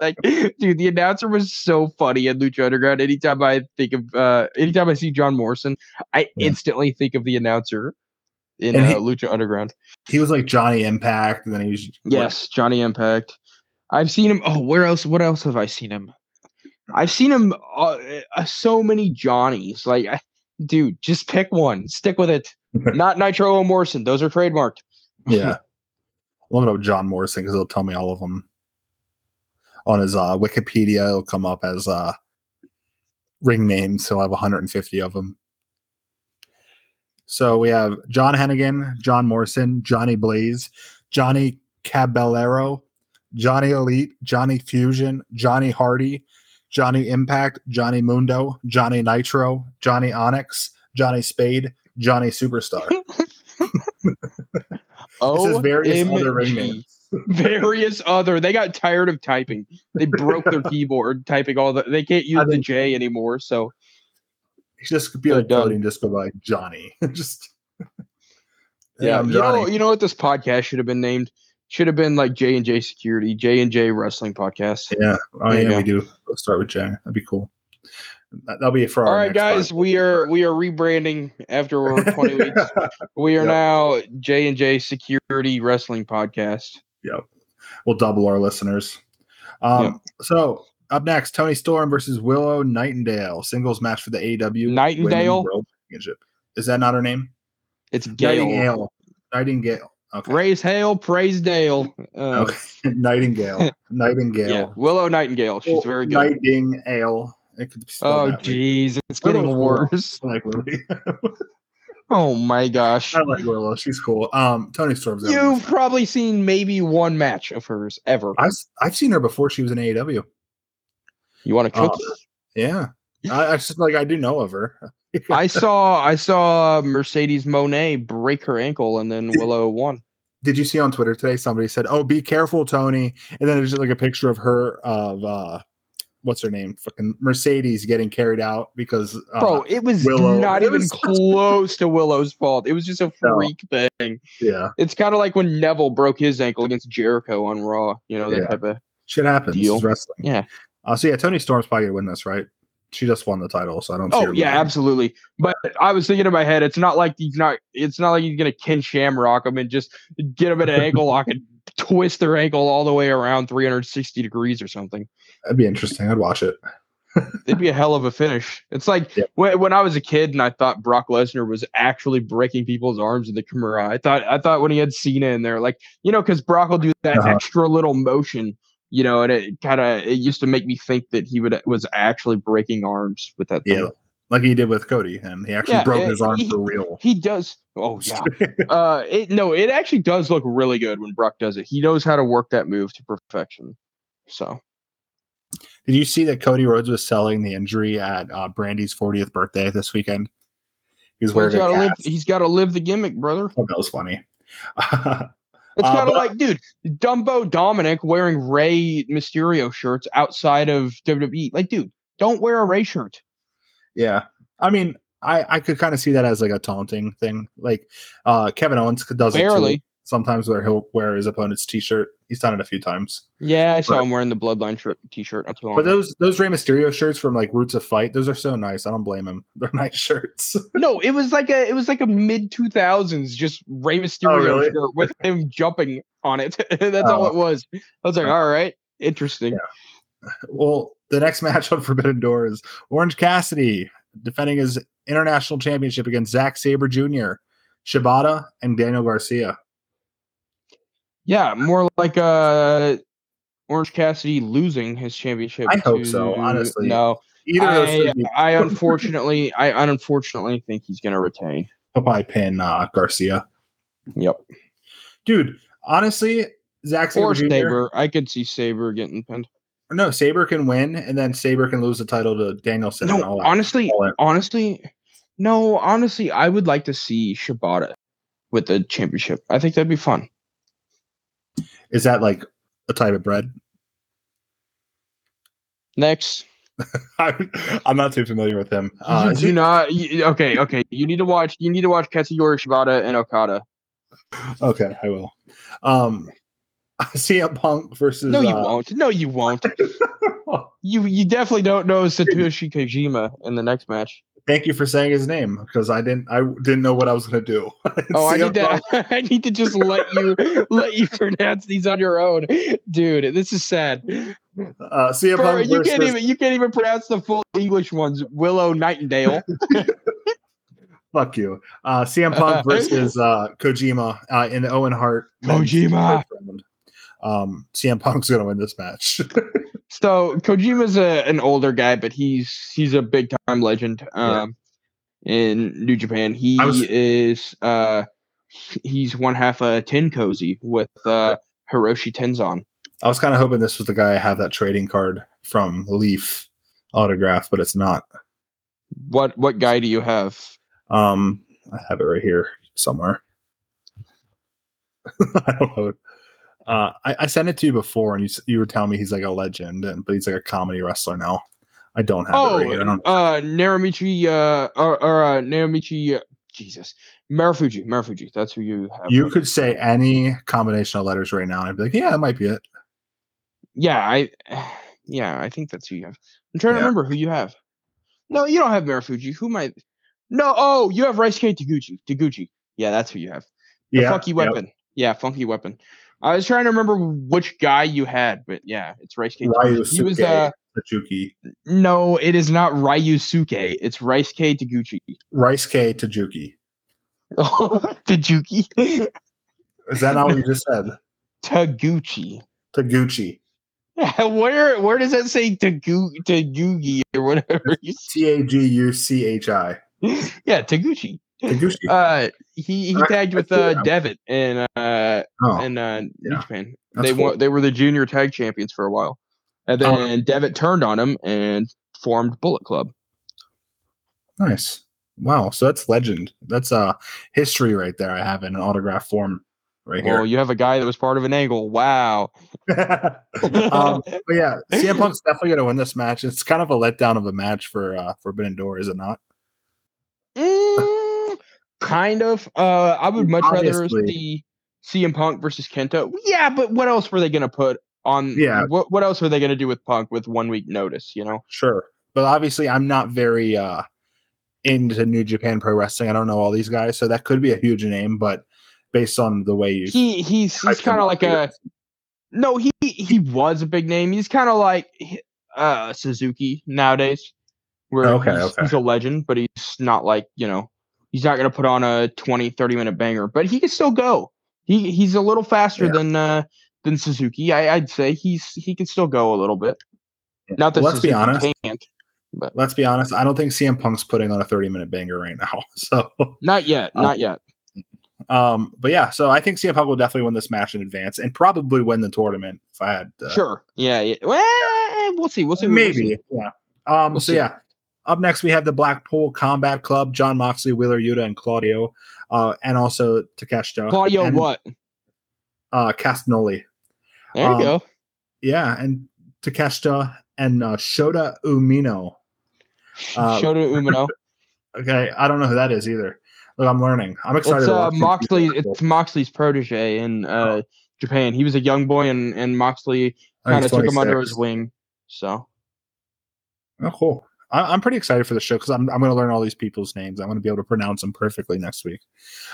like, dude, the announcer was so funny in Lucha Underground. Anytime I think of, uh, anytime I see John Morrison, I Yeah. instantly think of the announcer in And uh, he- Lucha Underground. he was like Johnny Impact, and then he was Yes, Johnny Impact. I've seen him. Oh, where else? What else have I seen him? I've seen him. Uh, uh, so many Johnnies. Like, I, dude, just pick one. Stick with it. <laughs> Not Nitro or Morrison. Those are trademarked. Yeah. I'll look up John Morrison because it'll tell me all of them. On his uh, Wikipedia, it'll come up as uh, ring names. He'll have 150 of them. So we have John Hennigan, John Morrison, Johnny Blaze, Johnny Caballero, Johnny Elite, Johnny Fusion, Johnny Hardy, Johnny Impact, Johnny Mundo, Johnny Nitro, Johnny Onyx, Johnny Spade, Johnny Superstar. Oh, <laughs> This is various oh, other ring names. <laughs> various other. They got tired of typing. They broke their <laughs> keyboard typing all the. They can't use I the J anymore. So He just could be like done. floating, just go by Johnny. <laughs> just yeah, you know, you know what this podcast should have been named? Should have been like J and J Security, J and J Wrestling Podcast. yeah. Oh There yeah, we do. Let's start with Jay. That'd be cool. That, will be it for our All right, guys, podcast. we are we are rebranding after we're <laughs> 20 weeks. We are Yep. now J and J Security Wrestling Podcast. Yep, we'll double our listeners. Um, so up next, Toni Storm versus Willow Nightingale singles match for the AEW Nightingale? World Championship. Is that not her name? It's Gail. Nightingale. Nightingale. Okay. Raise hail, praise Dale. Uh, Okay. <laughs> Nightingale. <laughs> Nightingale. Yeah, Willow Nightingale. She's very good. Nightingale. It could Oh, jeez, it's Willow's getting cool. worse. I like Lily. <laughs> Oh my gosh. I like Willow. She's cool. Um, Toni Storm's. You've probably seen maybe one match of hers ever. I've I've seen her before. She was in AEW. You want a Uh, cookie? Yeah, I, I just like I do know of her. <laughs> I saw I saw Mercedes Moné break her ankle and then Willow won. Did you see on Twitter today? Somebody said, "Oh, be careful, Toni," and then there's just like a picture of her of uh, what's her name, fucking Mercedes getting carried out because uh, Bro, it was Willow- not even <laughs> close to Willow's fault. It was just a No. freak thing. yeah, It's kind of like when Neville broke his ankle against Jericho on Raw. You know that Yeah. type of shit happens. Deal. It's wrestling. yeah. Uh, so yeah, Toni Storm's probably gonna win this, right? She just won the title, so I don't. see Oh her yeah, absolutely. But I was thinking in my head, it's not like he's not. It's not like he's gonna Ken Shamrock him and just get him in an ankle lock and <laughs> twist their ankle all the way around 360 degrees or something. That'd be interesting. I'd watch it. <laughs> It'd be a hell of a finish. It's like Yeah. when, when I was a kid and I thought Brock Lesnar was actually breaking people's arms in the Kimura. I thought I thought when he had Cena in there, like you know, because Brock will do that Uh-huh. extra little motion, you know, and it kind of it used to make me think that he would was actually breaking arms with that. thing. Yeah, like he did with Cody, and he actually Yeah, broke it- his arm he- for real. He does. Oh <laughs> yeah. uh, it no, it actually does look really good when Brock does it. He knows how to work that move to perfection. So Did you see that Cody Rhodes was selling the injury at uh, Brandi's 40th birthday this weekend? He's wearing got a to live. cast. He's got to live the gimmick, brother. Oh, that was funny. <laughs> It's Uh, kind of but- like, dude, Dumbo Dominic wearing Rey Mysterio shirts outside of WWE. Like, dude, don't wear a Rey shirt. yeah, I mean, I I could kind of see that as like a taunting thing. Like uh, Kevin Owens does it Barely. Sometimes where he'll wear his opponent's T-shirt. He's done it a few times. Yeah, I saw But- him wearing the Bloodline shirt, t-shirt. Not too long But those those Rey Mysterio shirts from like Roots of Fight, those are so nice. I don't blame him. <laughs> They're nice shirts. <laughs> no, it was like a it was like a mid two thousands just Rey oh, Mysterio Oh, really? shirt with him <laughs> jumping on it. That's all Oh. it was. I was like, all right, interesting. well, the next match on Forbidden Door is Orange Cassidy defending his international championship against Zack Sabre Jr., Shibata, and Daniel Garcia. Yeah, more like uh Orange Cassidy losing his championship. I hope so, honestly. No, Either I, I unfortunately, I unfortunately think he's gonna retain. will probably pin uh, Garcia. Yep. Dude, honestly, Zack Sabre Or. Sabre. I could see Sabre getting pinned. No, Sabre can win, and then Sabre can lose the title to Danielson. No, that. honestly, honestly, no, honestly, I would like to see Shibata with the championship. I think that'd be fun. Is that like a type of bread? Next, <laughs> I'm I'm not too familiar with him. Uh, you do not. You, okay, okay. You need to watch. You need to watch Katsuyori Shibata and Okada. okay, I will. Um, <laughs> CM Punk versus. No, you uh, won't. No, you won't. <laughs> You you definitely don't know Satoshi Kojima in the next match. Thank you for saying his name because I didn't. I didn't know what I was gonna do. <laughs> Oh, I need to. <laughs> I need to just let you <laughs> let you pronounce these on your own, dude. This is sad. Uh, CM Bro, Punk you can't even you can't even pronounce the full English ones. Willow Nightingale. Fuck you. Uh, CM Punk versus uh, Kojima uh, in the Owen Hart. Kojima. Um, CM Punk's gonna win this match. So Kojima's a, an older guy, but he's he's a big time legend um, in New Japan. He was- is uh, he's one half a TenCozy with uh, Hiroshi Tenzan. I was kind of hoping this was the guy I have that trading card from Leaf autograph, but it's not. What what guy do you have? Um, I have it right here somewhere. <laughs> I don't know. Uh, I, I sent it to you before, and you you were telling me he's like a legend, and but he's like a comedy wrestler now. I don't have Oh, it right. I don't, uh, Naramichi, uh, or, or uh, Naramichi, uh, Jesus, Marufuji, Marufuji. That's who you have. you could say any combination of letters right now, and I'd be like, yeah, that might be it. Yeah, I, <sighs> yeah, I think that's who you have. I'm trying to remember who you have. No, you don't have Marufuji. Who might? No, oh, you have Raisuke Taguchi. Taguchi. Yeah, that's who you have. The Yeah, funky yep. weapon. Yeah, funky weapon. I was trying to remember which guy you had, but yeah, it's Rice Ryu Taguchi. He was uh Tajuki, no, it is not Ryusuke. It's Raisuke Taguchi. Rice K Tajuki. <laughs> Tajuki. Is that not what you just said? <laughs> Taguchi. Taguchi. <laughs> where where does that say Tagu Tagugi or whatever? T A G U C H I. Yeah, Taguchi. Taguchi. Uh he he tagged with uh. Devitt in uh oh, in uh New yeah. Japan. That's they cool. won they were the junior tag champions for a while. And Oh. then Devitt turned on him and formed Bullet Club. nice. Wow, so that's legend. That's uh history right there. I have in an autograph form right Well, here. you have a guy that was part of an angle. Wow. <laughs> um, <laughs> but yeah, CM Punk's definitely gonna win this match. It's kind of a letdown of a match for uh Forbidden Door, is it not? Mm, kind of. Uh, I would much rather Obviously. see CM Punk versus Kenta. Yeah, but what else were they gonna put on? Yeah. What What else were they gonna do with Punk with one week notice? You know. Sure. But obviously I'm not very uh into New Japan Pro Wrestling. I don't know all these guys, so that could be a huge name, but based on the way you He he's he's kind of like a. No, he he was a big name. He's kind of like uh Suzuki nowadays, where Okay, he's, okay. he's a legend, but he's not like you know he's not gonna put on a 20, 30 minute banger, but he can still go. He he's a little faster Yeah. than uh than Suzuki. I, I'd say he's he can still go a little bit. Not that Let's be honest. can't. let's be honest, I don't think CM Punk's putting on a 30 minute banger right now. <laughs> So Not yet. Not yet. um but yeah, so I think CM Punk will definitely win this match in advance and probably win the tournament if I had uh, Sure. Yeah. yeah. Well, we'll see. We'll see. we'll see. maybe. Yeah. Um We'll so see. yeah. Up next we have the Blackpool Combat Club, Jon Moxley, Wheeler Yuta, and Claudio, uh, and also Takeshita. Claudio, and, what? Uh Castagnoli. There you um, go. Yeah, and Takeshita and uh, Shota Umino. uh, Shota Umino. <laughs> Okay, I don't know who that is either. Look, I'm learning. I'm excited. It's uh, Moxley. It's Moxley's protege in uh, Japan. He was a young boy, and and Moxley kind of took him under his wing. So Oh, cool. I, I'm pretty excited for the show because I'm, I'm going to learn all these people's names. I'm going to be able to pronounce them perfectly next week.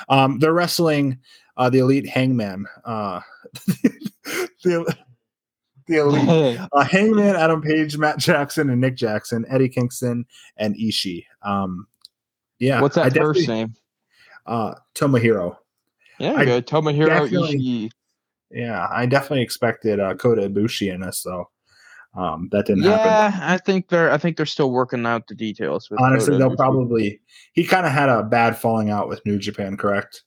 Um, they're wrestling uh, the Elite Hangman. Uh, <laughs> the, the Elite uh, Hangman, Adam Page, Matt Jackson, and Nick Jackson, Eddie Kingston, and Ishii. Um, yeah, what's I that first name? Uh, Tomohiro. Yeah, I go Tomohiro Ishii. Yeah, I definitely expected uh, Kota Ibushi in this though. Um, that didn't happen. Yeah, I think they're. I think they're still working out the details. With Honestly, Kota they'll probably. He kind of had a bad falling out with New Japan, correct?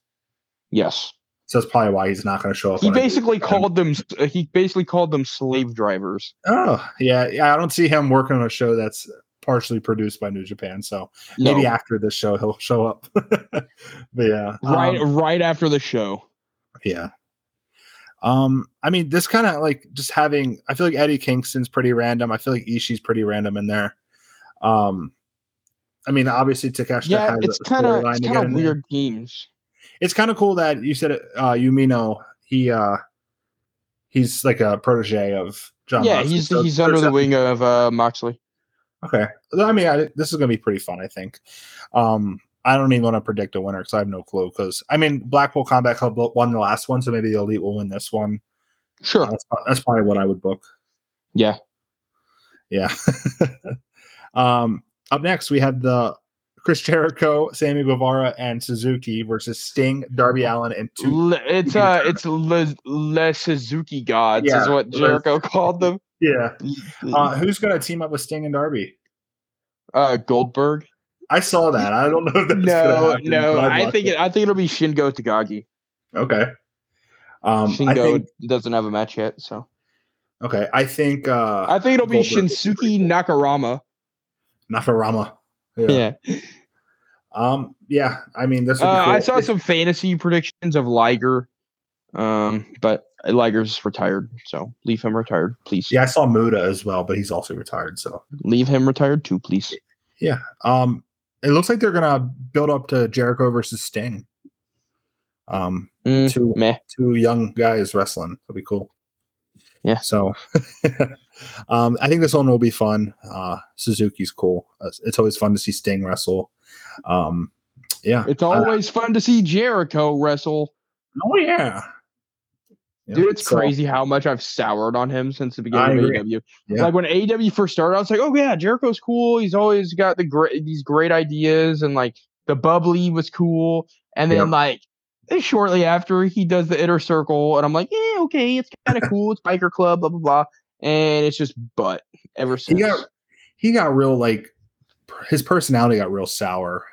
Yes, So that's probably why he's not going to show up. he basically called them. uh, He basically called them slave drivers. Oh, yeah, yeah. I don't see him working on a show that's partially produced by New Japan. So maybe after this show he'll <laughs> show up. <laughs> but yeah, right, um, right after the show. yeah. Um, I mean, this kind of like just having. I feel like Eddie Kingston's pretty random. I feel like Ishii's pretty random in there. Um, I mean, obviously Takeshita Yeah, has it's a kind of storyline it's to kind of weird teams. It's kind of cool that you said uh, Umino. He uh, he's like a protege of Jon. yeah, Moxley. he's So he's under the wing of uh, Moxley. Okay. I mean, I, this is going to be pretty fun, I think. Um, I don't even want to predict a winner because I have no clue. Because, I mean, Blackpool Combat Club won the last one, so maybe the Elite will win this one. Sure. That's, that's probably what I would book. Yeah. Yeah. <laughs> um, up next, we have the Chris Jericho, Sammy Guevara, and Suzuki versus Sting, Darby Allin, and two. Le- it's uh it's Le, Le Suzuki gods is Yeah, what Le- Jericho <laughs> called them. Yeah. Uh, who's going to team up with Sting and Darby? Uh, Goldberg. I saw <laughs> that. I don't know if that's gonna No, happen, no. I'd I watch think it. it, I think it'll be Shingo Takagi. Okay. Um, I Shingo think doesn't have a match yet, so okay. I think uh, I think it'll be Goldberg be Shinsuke pretty cool. Nakarama. Nakarama. Yeah. Um. Yeah. I mean, this. Would Uh, cool. I saw some fantasy predictions of Liger, um, but Liger's retired, so leave him retired, please. Yeah, I saw Muta as well, but he's also retired. So Leave him retired too, please. yeah. Um. It looks like they're gonna build up to Jericho versus Sting. Um. Mm, Two meh. two young guys wrestling. That'll be cool. Yeah. So, <laughs> um, I think this one will be fun. Uh, Suzuki's cool. Uh, It's always fun to see Sting wrestle. Um. Yeah. It's Uh, always fun to see Jericho wrestle. oh yeah. Dude, it's so- crazy how much I've soured on him since the beginning of. AEW. Yeah. Like when AEW first started, I was like, "Oh yeah, Jericho's cool. He's always got the great these great ideas, and like the bubbly was cool." And then Yeah. like shortly after, he does the inner circle, and I'm like, "Yeah, okay, it's kind of <laughs> cool. It's biker club, blah blah blah." And it's just butt ever he since. got he got real like his personality got real sour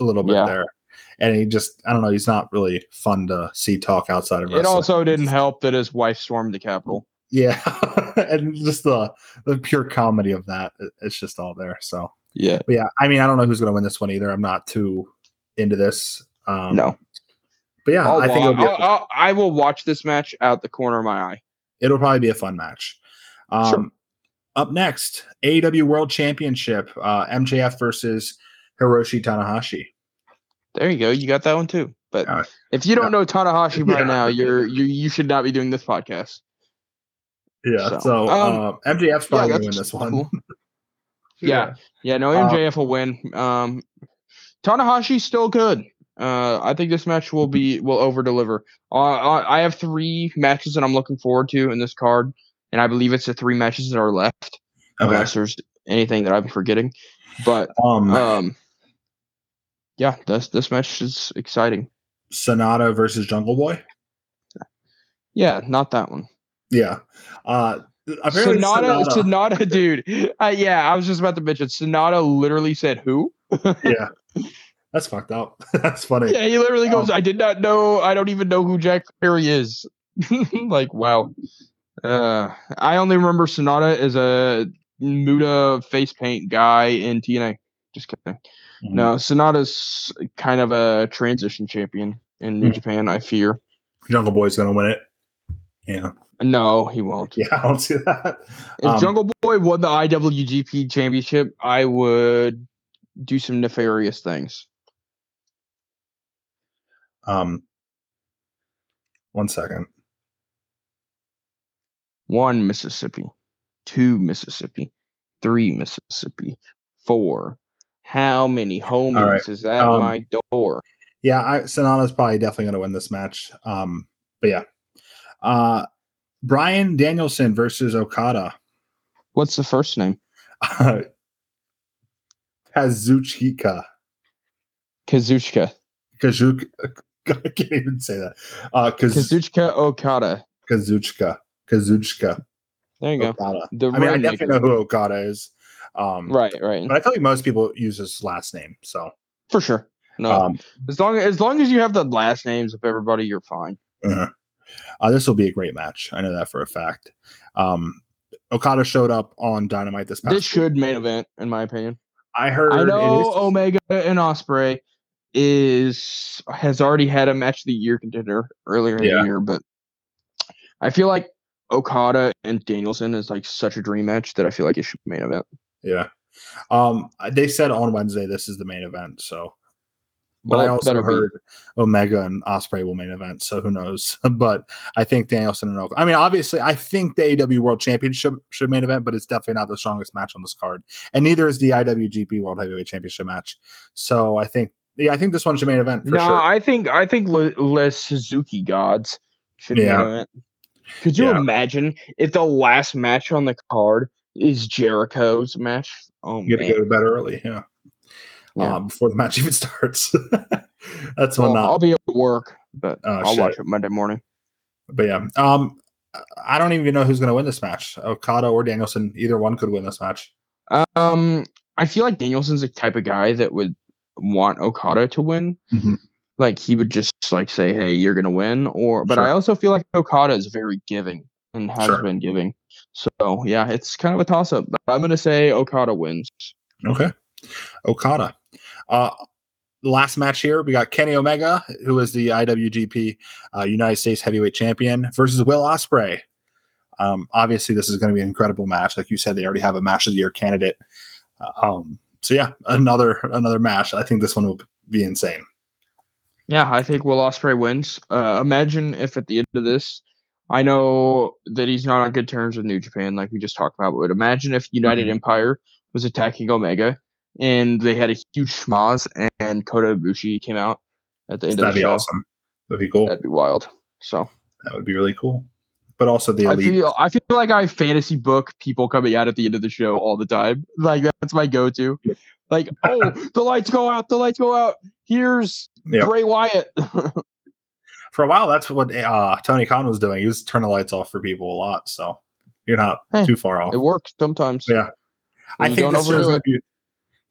a little bit Yeah. there and he just i don't know he's not really fun to see talk outside of it also didn't help that his wife stormed the Capitol. yeah <laughs> and just the the pure comedy of that, it's just all there so Yeah. But yeah, I mean, I don't know who's going to win this one either. I'm not too into this. Um, No. but yeah, I'll I think wa- it'll, be a- I'll- I'll- I will watch this match out the corner of my eye. it'll probably be a fun match. Um, Sure. Up next, AEW World Championship, uh, MJF versus Hiroshi Tanahashi. There you go. You got that one too. But Yeah. if you don't know Tanahashi by Yeah. now, you're you you should not be doing this podcast. Yeah, so, So, um, uh, MJF's probably yeah, win this one. cool. <laughs> Yeah. Yeah, no, Uh, MJF will win. Um, Tanahashi's still good. Uh, I think this match will be will over deliver. Uh, I I have three matches that I'm looking forward to in this card, and I believe it's the three matches that are left, Okay. unless there's anything that I'm forgetting. But Um, um, yeah, this this match is exciting. Sanada versus Jungle Boy. Yeah, not that one. Yeah. Uh, apparently Sanada, Sanada, Sanada, dude. Uh, yeah, I was just about to mention. Sanada literally said who? <laughs> yeah, that's fucked up. <laughs> that's funny. Yeah, he literally goes, Um, I did not know. I don't even know who Jack Perry is. <laughs> like, wow. Uh, I only remember Sanada as a Muta face paint guy in TNA. Just kidding. Mhm. No, Sanada's kind of a transition champion in New Hmm. Japan, I fear. Jungle Boy's going to win it. Yeah. No, he won't. Yeah, <laughs> I don't see that. If Um, Jungle Boy won the IWGP championship, I would do some nefarious things. Um, one second. one Mississippi, two Mississippi, three Mississippi, four. How many homies right, is at um, my door? Yeah, I, Sanada's probably definitely going to win this match. Um, but yeah, uh, Bryan Danielson versus Okada. What's the first name? <laughs> Kazuchika. Kazuchika. Kazuch. <laughs> I can't even say that. Uh, Kaz- Kazuchika Okada. Kazuchika. Kazuchika. There you go. The I mean, I definitely know who Okada is. Um, Right, right. But I feel like most people use his last name. So, For sure. No. um, as long as long as you have the last names of everybody, you're fine. uh, uh, this will be a great match. I know that for a fact. Um, Okada showed up on Dynamite this past. This should main event, in my opinion. I heard. I know is- Omega and Ospreay is has already had a match of the year contender earlier in Yeah. the year, but I feel like Okada and Danielson is like such a dream match that I feel like it should be main event. Yeah. Um, they said on Wednesday this is the main event. So, but I also better be. heard Omega and Ospreay will main event. So who knows? <laughs> but I think Danielson and Okada. I mean, obviously, I think the AW World Championship should main event, but it's definitely not the strongest match on this card, and neither is the IWGP World Heavyweight Championship match. So I think, yeah, I think this one should main event for no, sure. I think I think Le- Les Suzuki gods should Yeah. main event. Could you Yeah. imagine if the last match on the card is Jericho's match? Oh You got to man, go to bed early, yeah. Yeah. Um, before the match <laughs> even starts. <laughs> That's Well, when not. I'll be at work, but Oh, I'll watch it Monday morning. But yeah, um, I don't even know who's to win this match. Okada or Danielson, either one could win this match. Um, I feel like Danielson's the type of guy that would want Okada to win. Mhm. Like he would just like say, "Hey, you're gonna win," or. But I also feel like Okada is very giving and has Sure. been giving. So yeah, it's kind of a toss up. But I'm gonna say Okada wins. Okay, Okada. Uh, last match here, we got Kenny Omega, who is the IWGP uh, United States Heavyweight Champion, versus Will Ospreay. Um, obviously, this is going to be an incredible match. Like you said, they already have a match of the year candidate. Uh, um, so yeah, another another match. I think this one will be insane. Yeah, I think Will Ospreay wins. Uh, imagine if at the end of this, I know that he's not on good terms with New Japan, like we just talked about. But imagine if United Mhm. Empire was attacking Omega, and they had a huge schmoz, and Kota Ibushi came out at the end of That'd of the be show. awesome. That'd be cool. That'd be wild. So That would be really cool. But also the I feel I feel like I fantasy book people coming out at the end of the show all the time. Like that's my go-to. Like, oh, <laughs> the lights go out, the lights go out. Here's Yep. Bray Wyatt. <laughs> For a while, that's what uh, Tony Khan was doing. He was turning the lights off for people a lot. So you're not Hey, too far off. it works sometimes. Yeah. I think this show's overdo gonna be.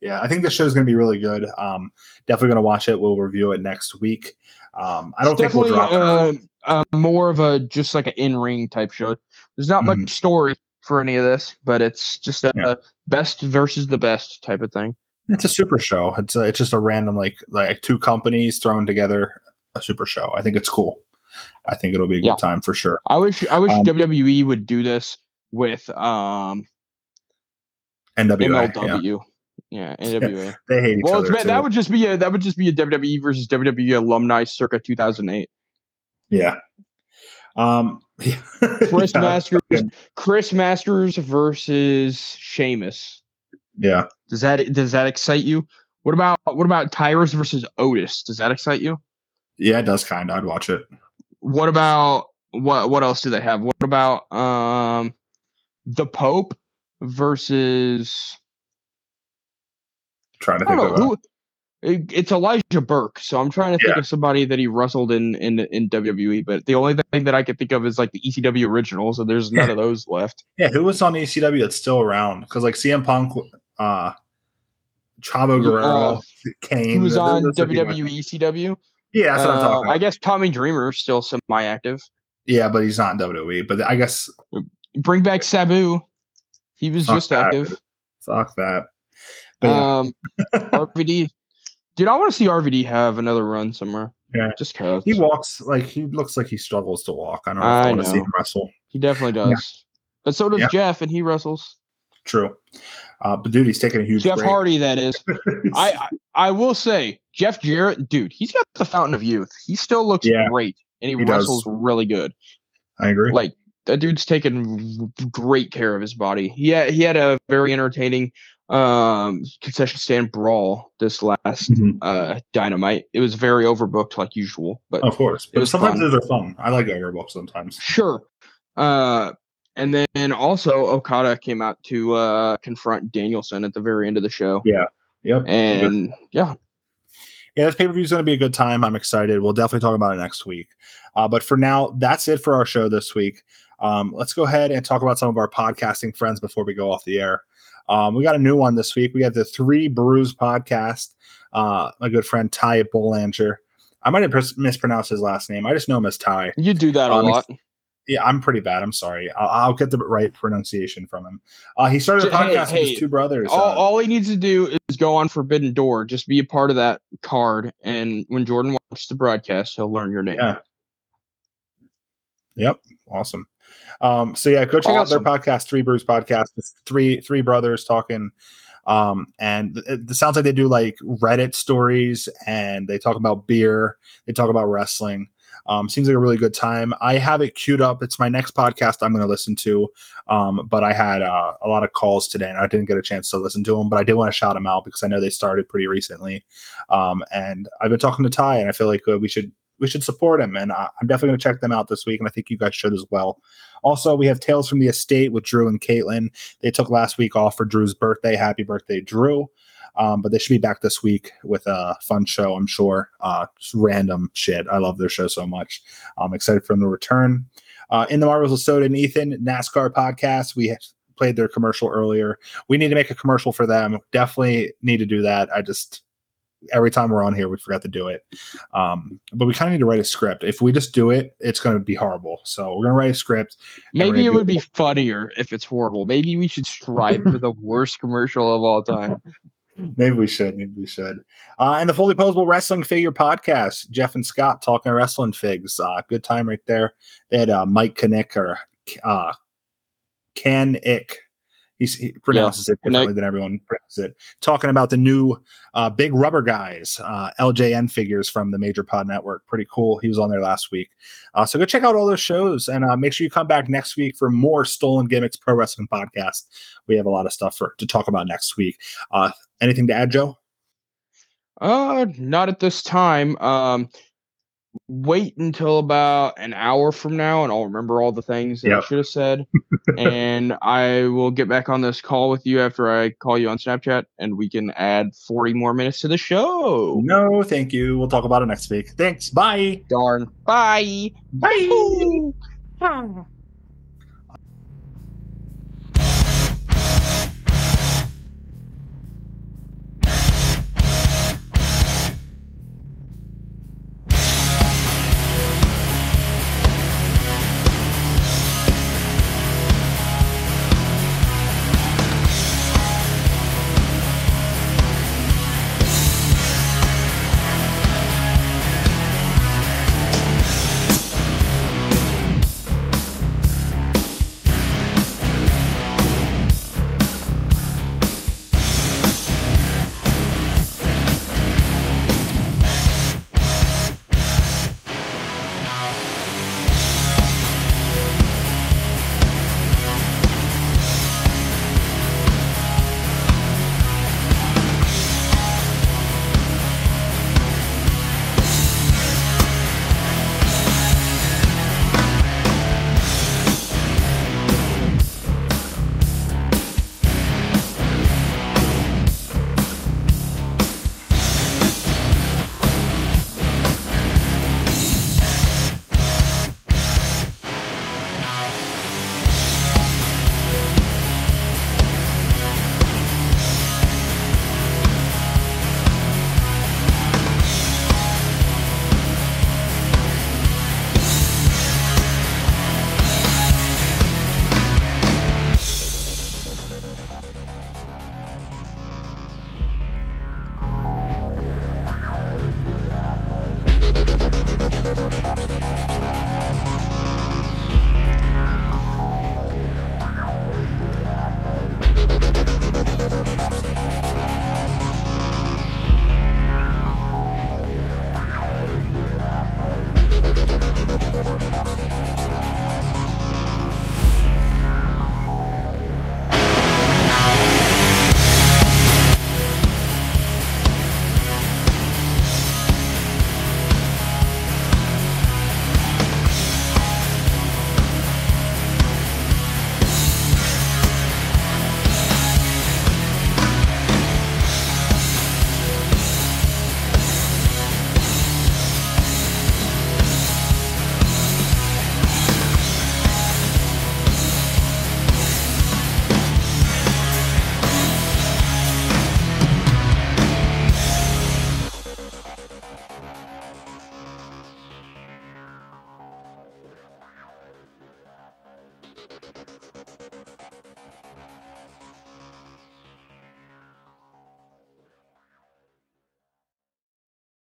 Yeah, I think this show's going to be really good. Um, definitely going to watch it. We'll review it next week. Um, I don't think we'll definitely drop. uh, uh, more of a just like an in-ring type show. There's not Mhm. much story, for any of this, but it's just a, Yeah. best versus the best type of thing. It's a super show. It's a, it's just a random like like two companies thrown together a super show. I think it's cool. I think it'll be a good Yeah. time for sure. I wish I wish Um, WWE would do this with um NWA, yeah. MLW. Yeah, <laughs> NWA. they hate each well, other. ba- that would just be a that would just be a WWE versus WWE alumni circa 2008. yeah. Um, <laughs> Chris <laughs> yeah, Masters, Chris Masters versus Sheamus. yeah. Does that does that excite you? What about what about Tyrus versus Otis? Does that excite you? Yeah, it does kind of. I'd watch it. What about what what else do they have? What about um the Pope versus trying to think of who it- it's Elijah Burke, so I'm trying to think Yeah. of somebody that he wrestled in, in in WWE. But the only thing that I can think of is like the ECW original. So there's none of those left. Yeah, who was on ECW that's still around? Because like CM Punk, uh, Chavo Guerrero, Uh, Kane. He was on those would be my- WWE ECW. Yeah, that's what I'm talking about. I guess Tommy Dreamer is still semi-active. yeah, but he's not in WWE. But I guess Bring back Sabu. He was Fuck just that. active. fuck that. But Um, RVD. Dude, I want to see RVD have another run somewhere. Yeah. Just cause he walks like he looks like he struggles to walk. I don't know if I, I want to see him wrestle. He definitely does. But so does Yeah. Jeff, and he wrestles. True. Uh, but dude, he's taking a huge Jeff break. Hardy, that is. <laughs> I, I I will say, Jeff Jarrett, dude, he's got the fountain of youth. He still looks Yeah, great, and he, he does. wrestles really good. I agree. Like that dude's taking great care of his body. He had, he had a very entertaining um concession stand brawl this last Mhm. uh dynamite. It was very overbooked like usual, but Of course, but sometimes fun. those are fun. I like overbooked sometimes. Sure. Uh, and then also Okada came out to uh, confront Danielson at the very end of the show. Yeah. Yep. And yeah, yeah, this pay per view is going to be a good time. I'm excited. We'll definitely talk about it next week. Uh, but for now, that's it for our show this week. Um, let's go ahead and talk about some of our podcasting friends before we go off the air. Um, we got a new one this week. We have the Three Brews podcast. Uh, my good friend Ty Bolanger. I might have mispronounced his last name. I just know him as Ty. you do that a Um, lot. Yeah, I'm pretty bad. I'm sorry. I'll, I'll get the right pronunciation from him. Uh, he started a J- hey, podcast with hey, his two brothers. All, uh, all he needs to do is go on Forbidden Door. Just be a part of that card, and when Jordan watches the broadcast, he'll learn your name. Yeah. Yep. Awesome. Um, so yeah, go check out their podcast, Three Brews Podcast. It's three three brothers talking. Um, and it, it sounds like they do like Reddit stories and they talk about beer, they talk about wrestling. Um, seems like a really good time. I have it queued up. It's my next podcast I'm going to listen to. Um, but I had uh, a lot of calls today and I didn't get a chance to listen to them. But I did want to shout them out because I know they started pretty recently. Um, and I've been talking to Ty, and I feel like uh, we should we should support him. And I, I'm definitely going to check them out this week, and I think you guys should as well. Also, we have Tales from the Estate with Drew and Caitlin. They took last week off for Drew's birthday. Happy birthday, Drew! Um, but they should be back this week with a fun show, I'm sure. Uh, random shit. I love their show so much. I'm excited for them to return. Uh, in the Marvels of Soda and Ethan NASCAR podcast, we played their commercial earlier. We need to make a commercial for them. Definitely need to do that. I just every time we're on here, we forgot to do it. Um, but we kind of need to write a script. If we just do it, it's going to be horrible. So we're going to write a script. Maybe it would be funnier if it's horrible. Maybe we should strive for the <laughs> worst commercial of all time. Maybe we should. Maybe we should. Uh, and the Fully Posable Wrestling Figure Podcast, Jeff and Scott talking wrestling figs. Uh, good time right there. They had uh, Mike Knick or uh, Can Ick. He's, he pronounces it differently Knick. than everyone pronounces it. Talking about the new uh, big rubber guys, uh, LJN figures from the Major Pod Network. Pretty cool. He was on there last week. Uh, so go check out all those shows and uh, make sure you come back next week for more Stolen Gimmicks Pro Wrestling Podcast. We have a lot of stuff for to talk about next week. Anything to add, Joe? Uh, not at this time. Um, wait until about an hour from now, and I'll remember all the things that I should have said. <laughs> and I will get back on this call with you after I call you on Snapchat, and we can add forty more minutes to the show. No, thank you. We'll talk about it next week. Thanks. Bye. Darn. Bye. Bye. Bye.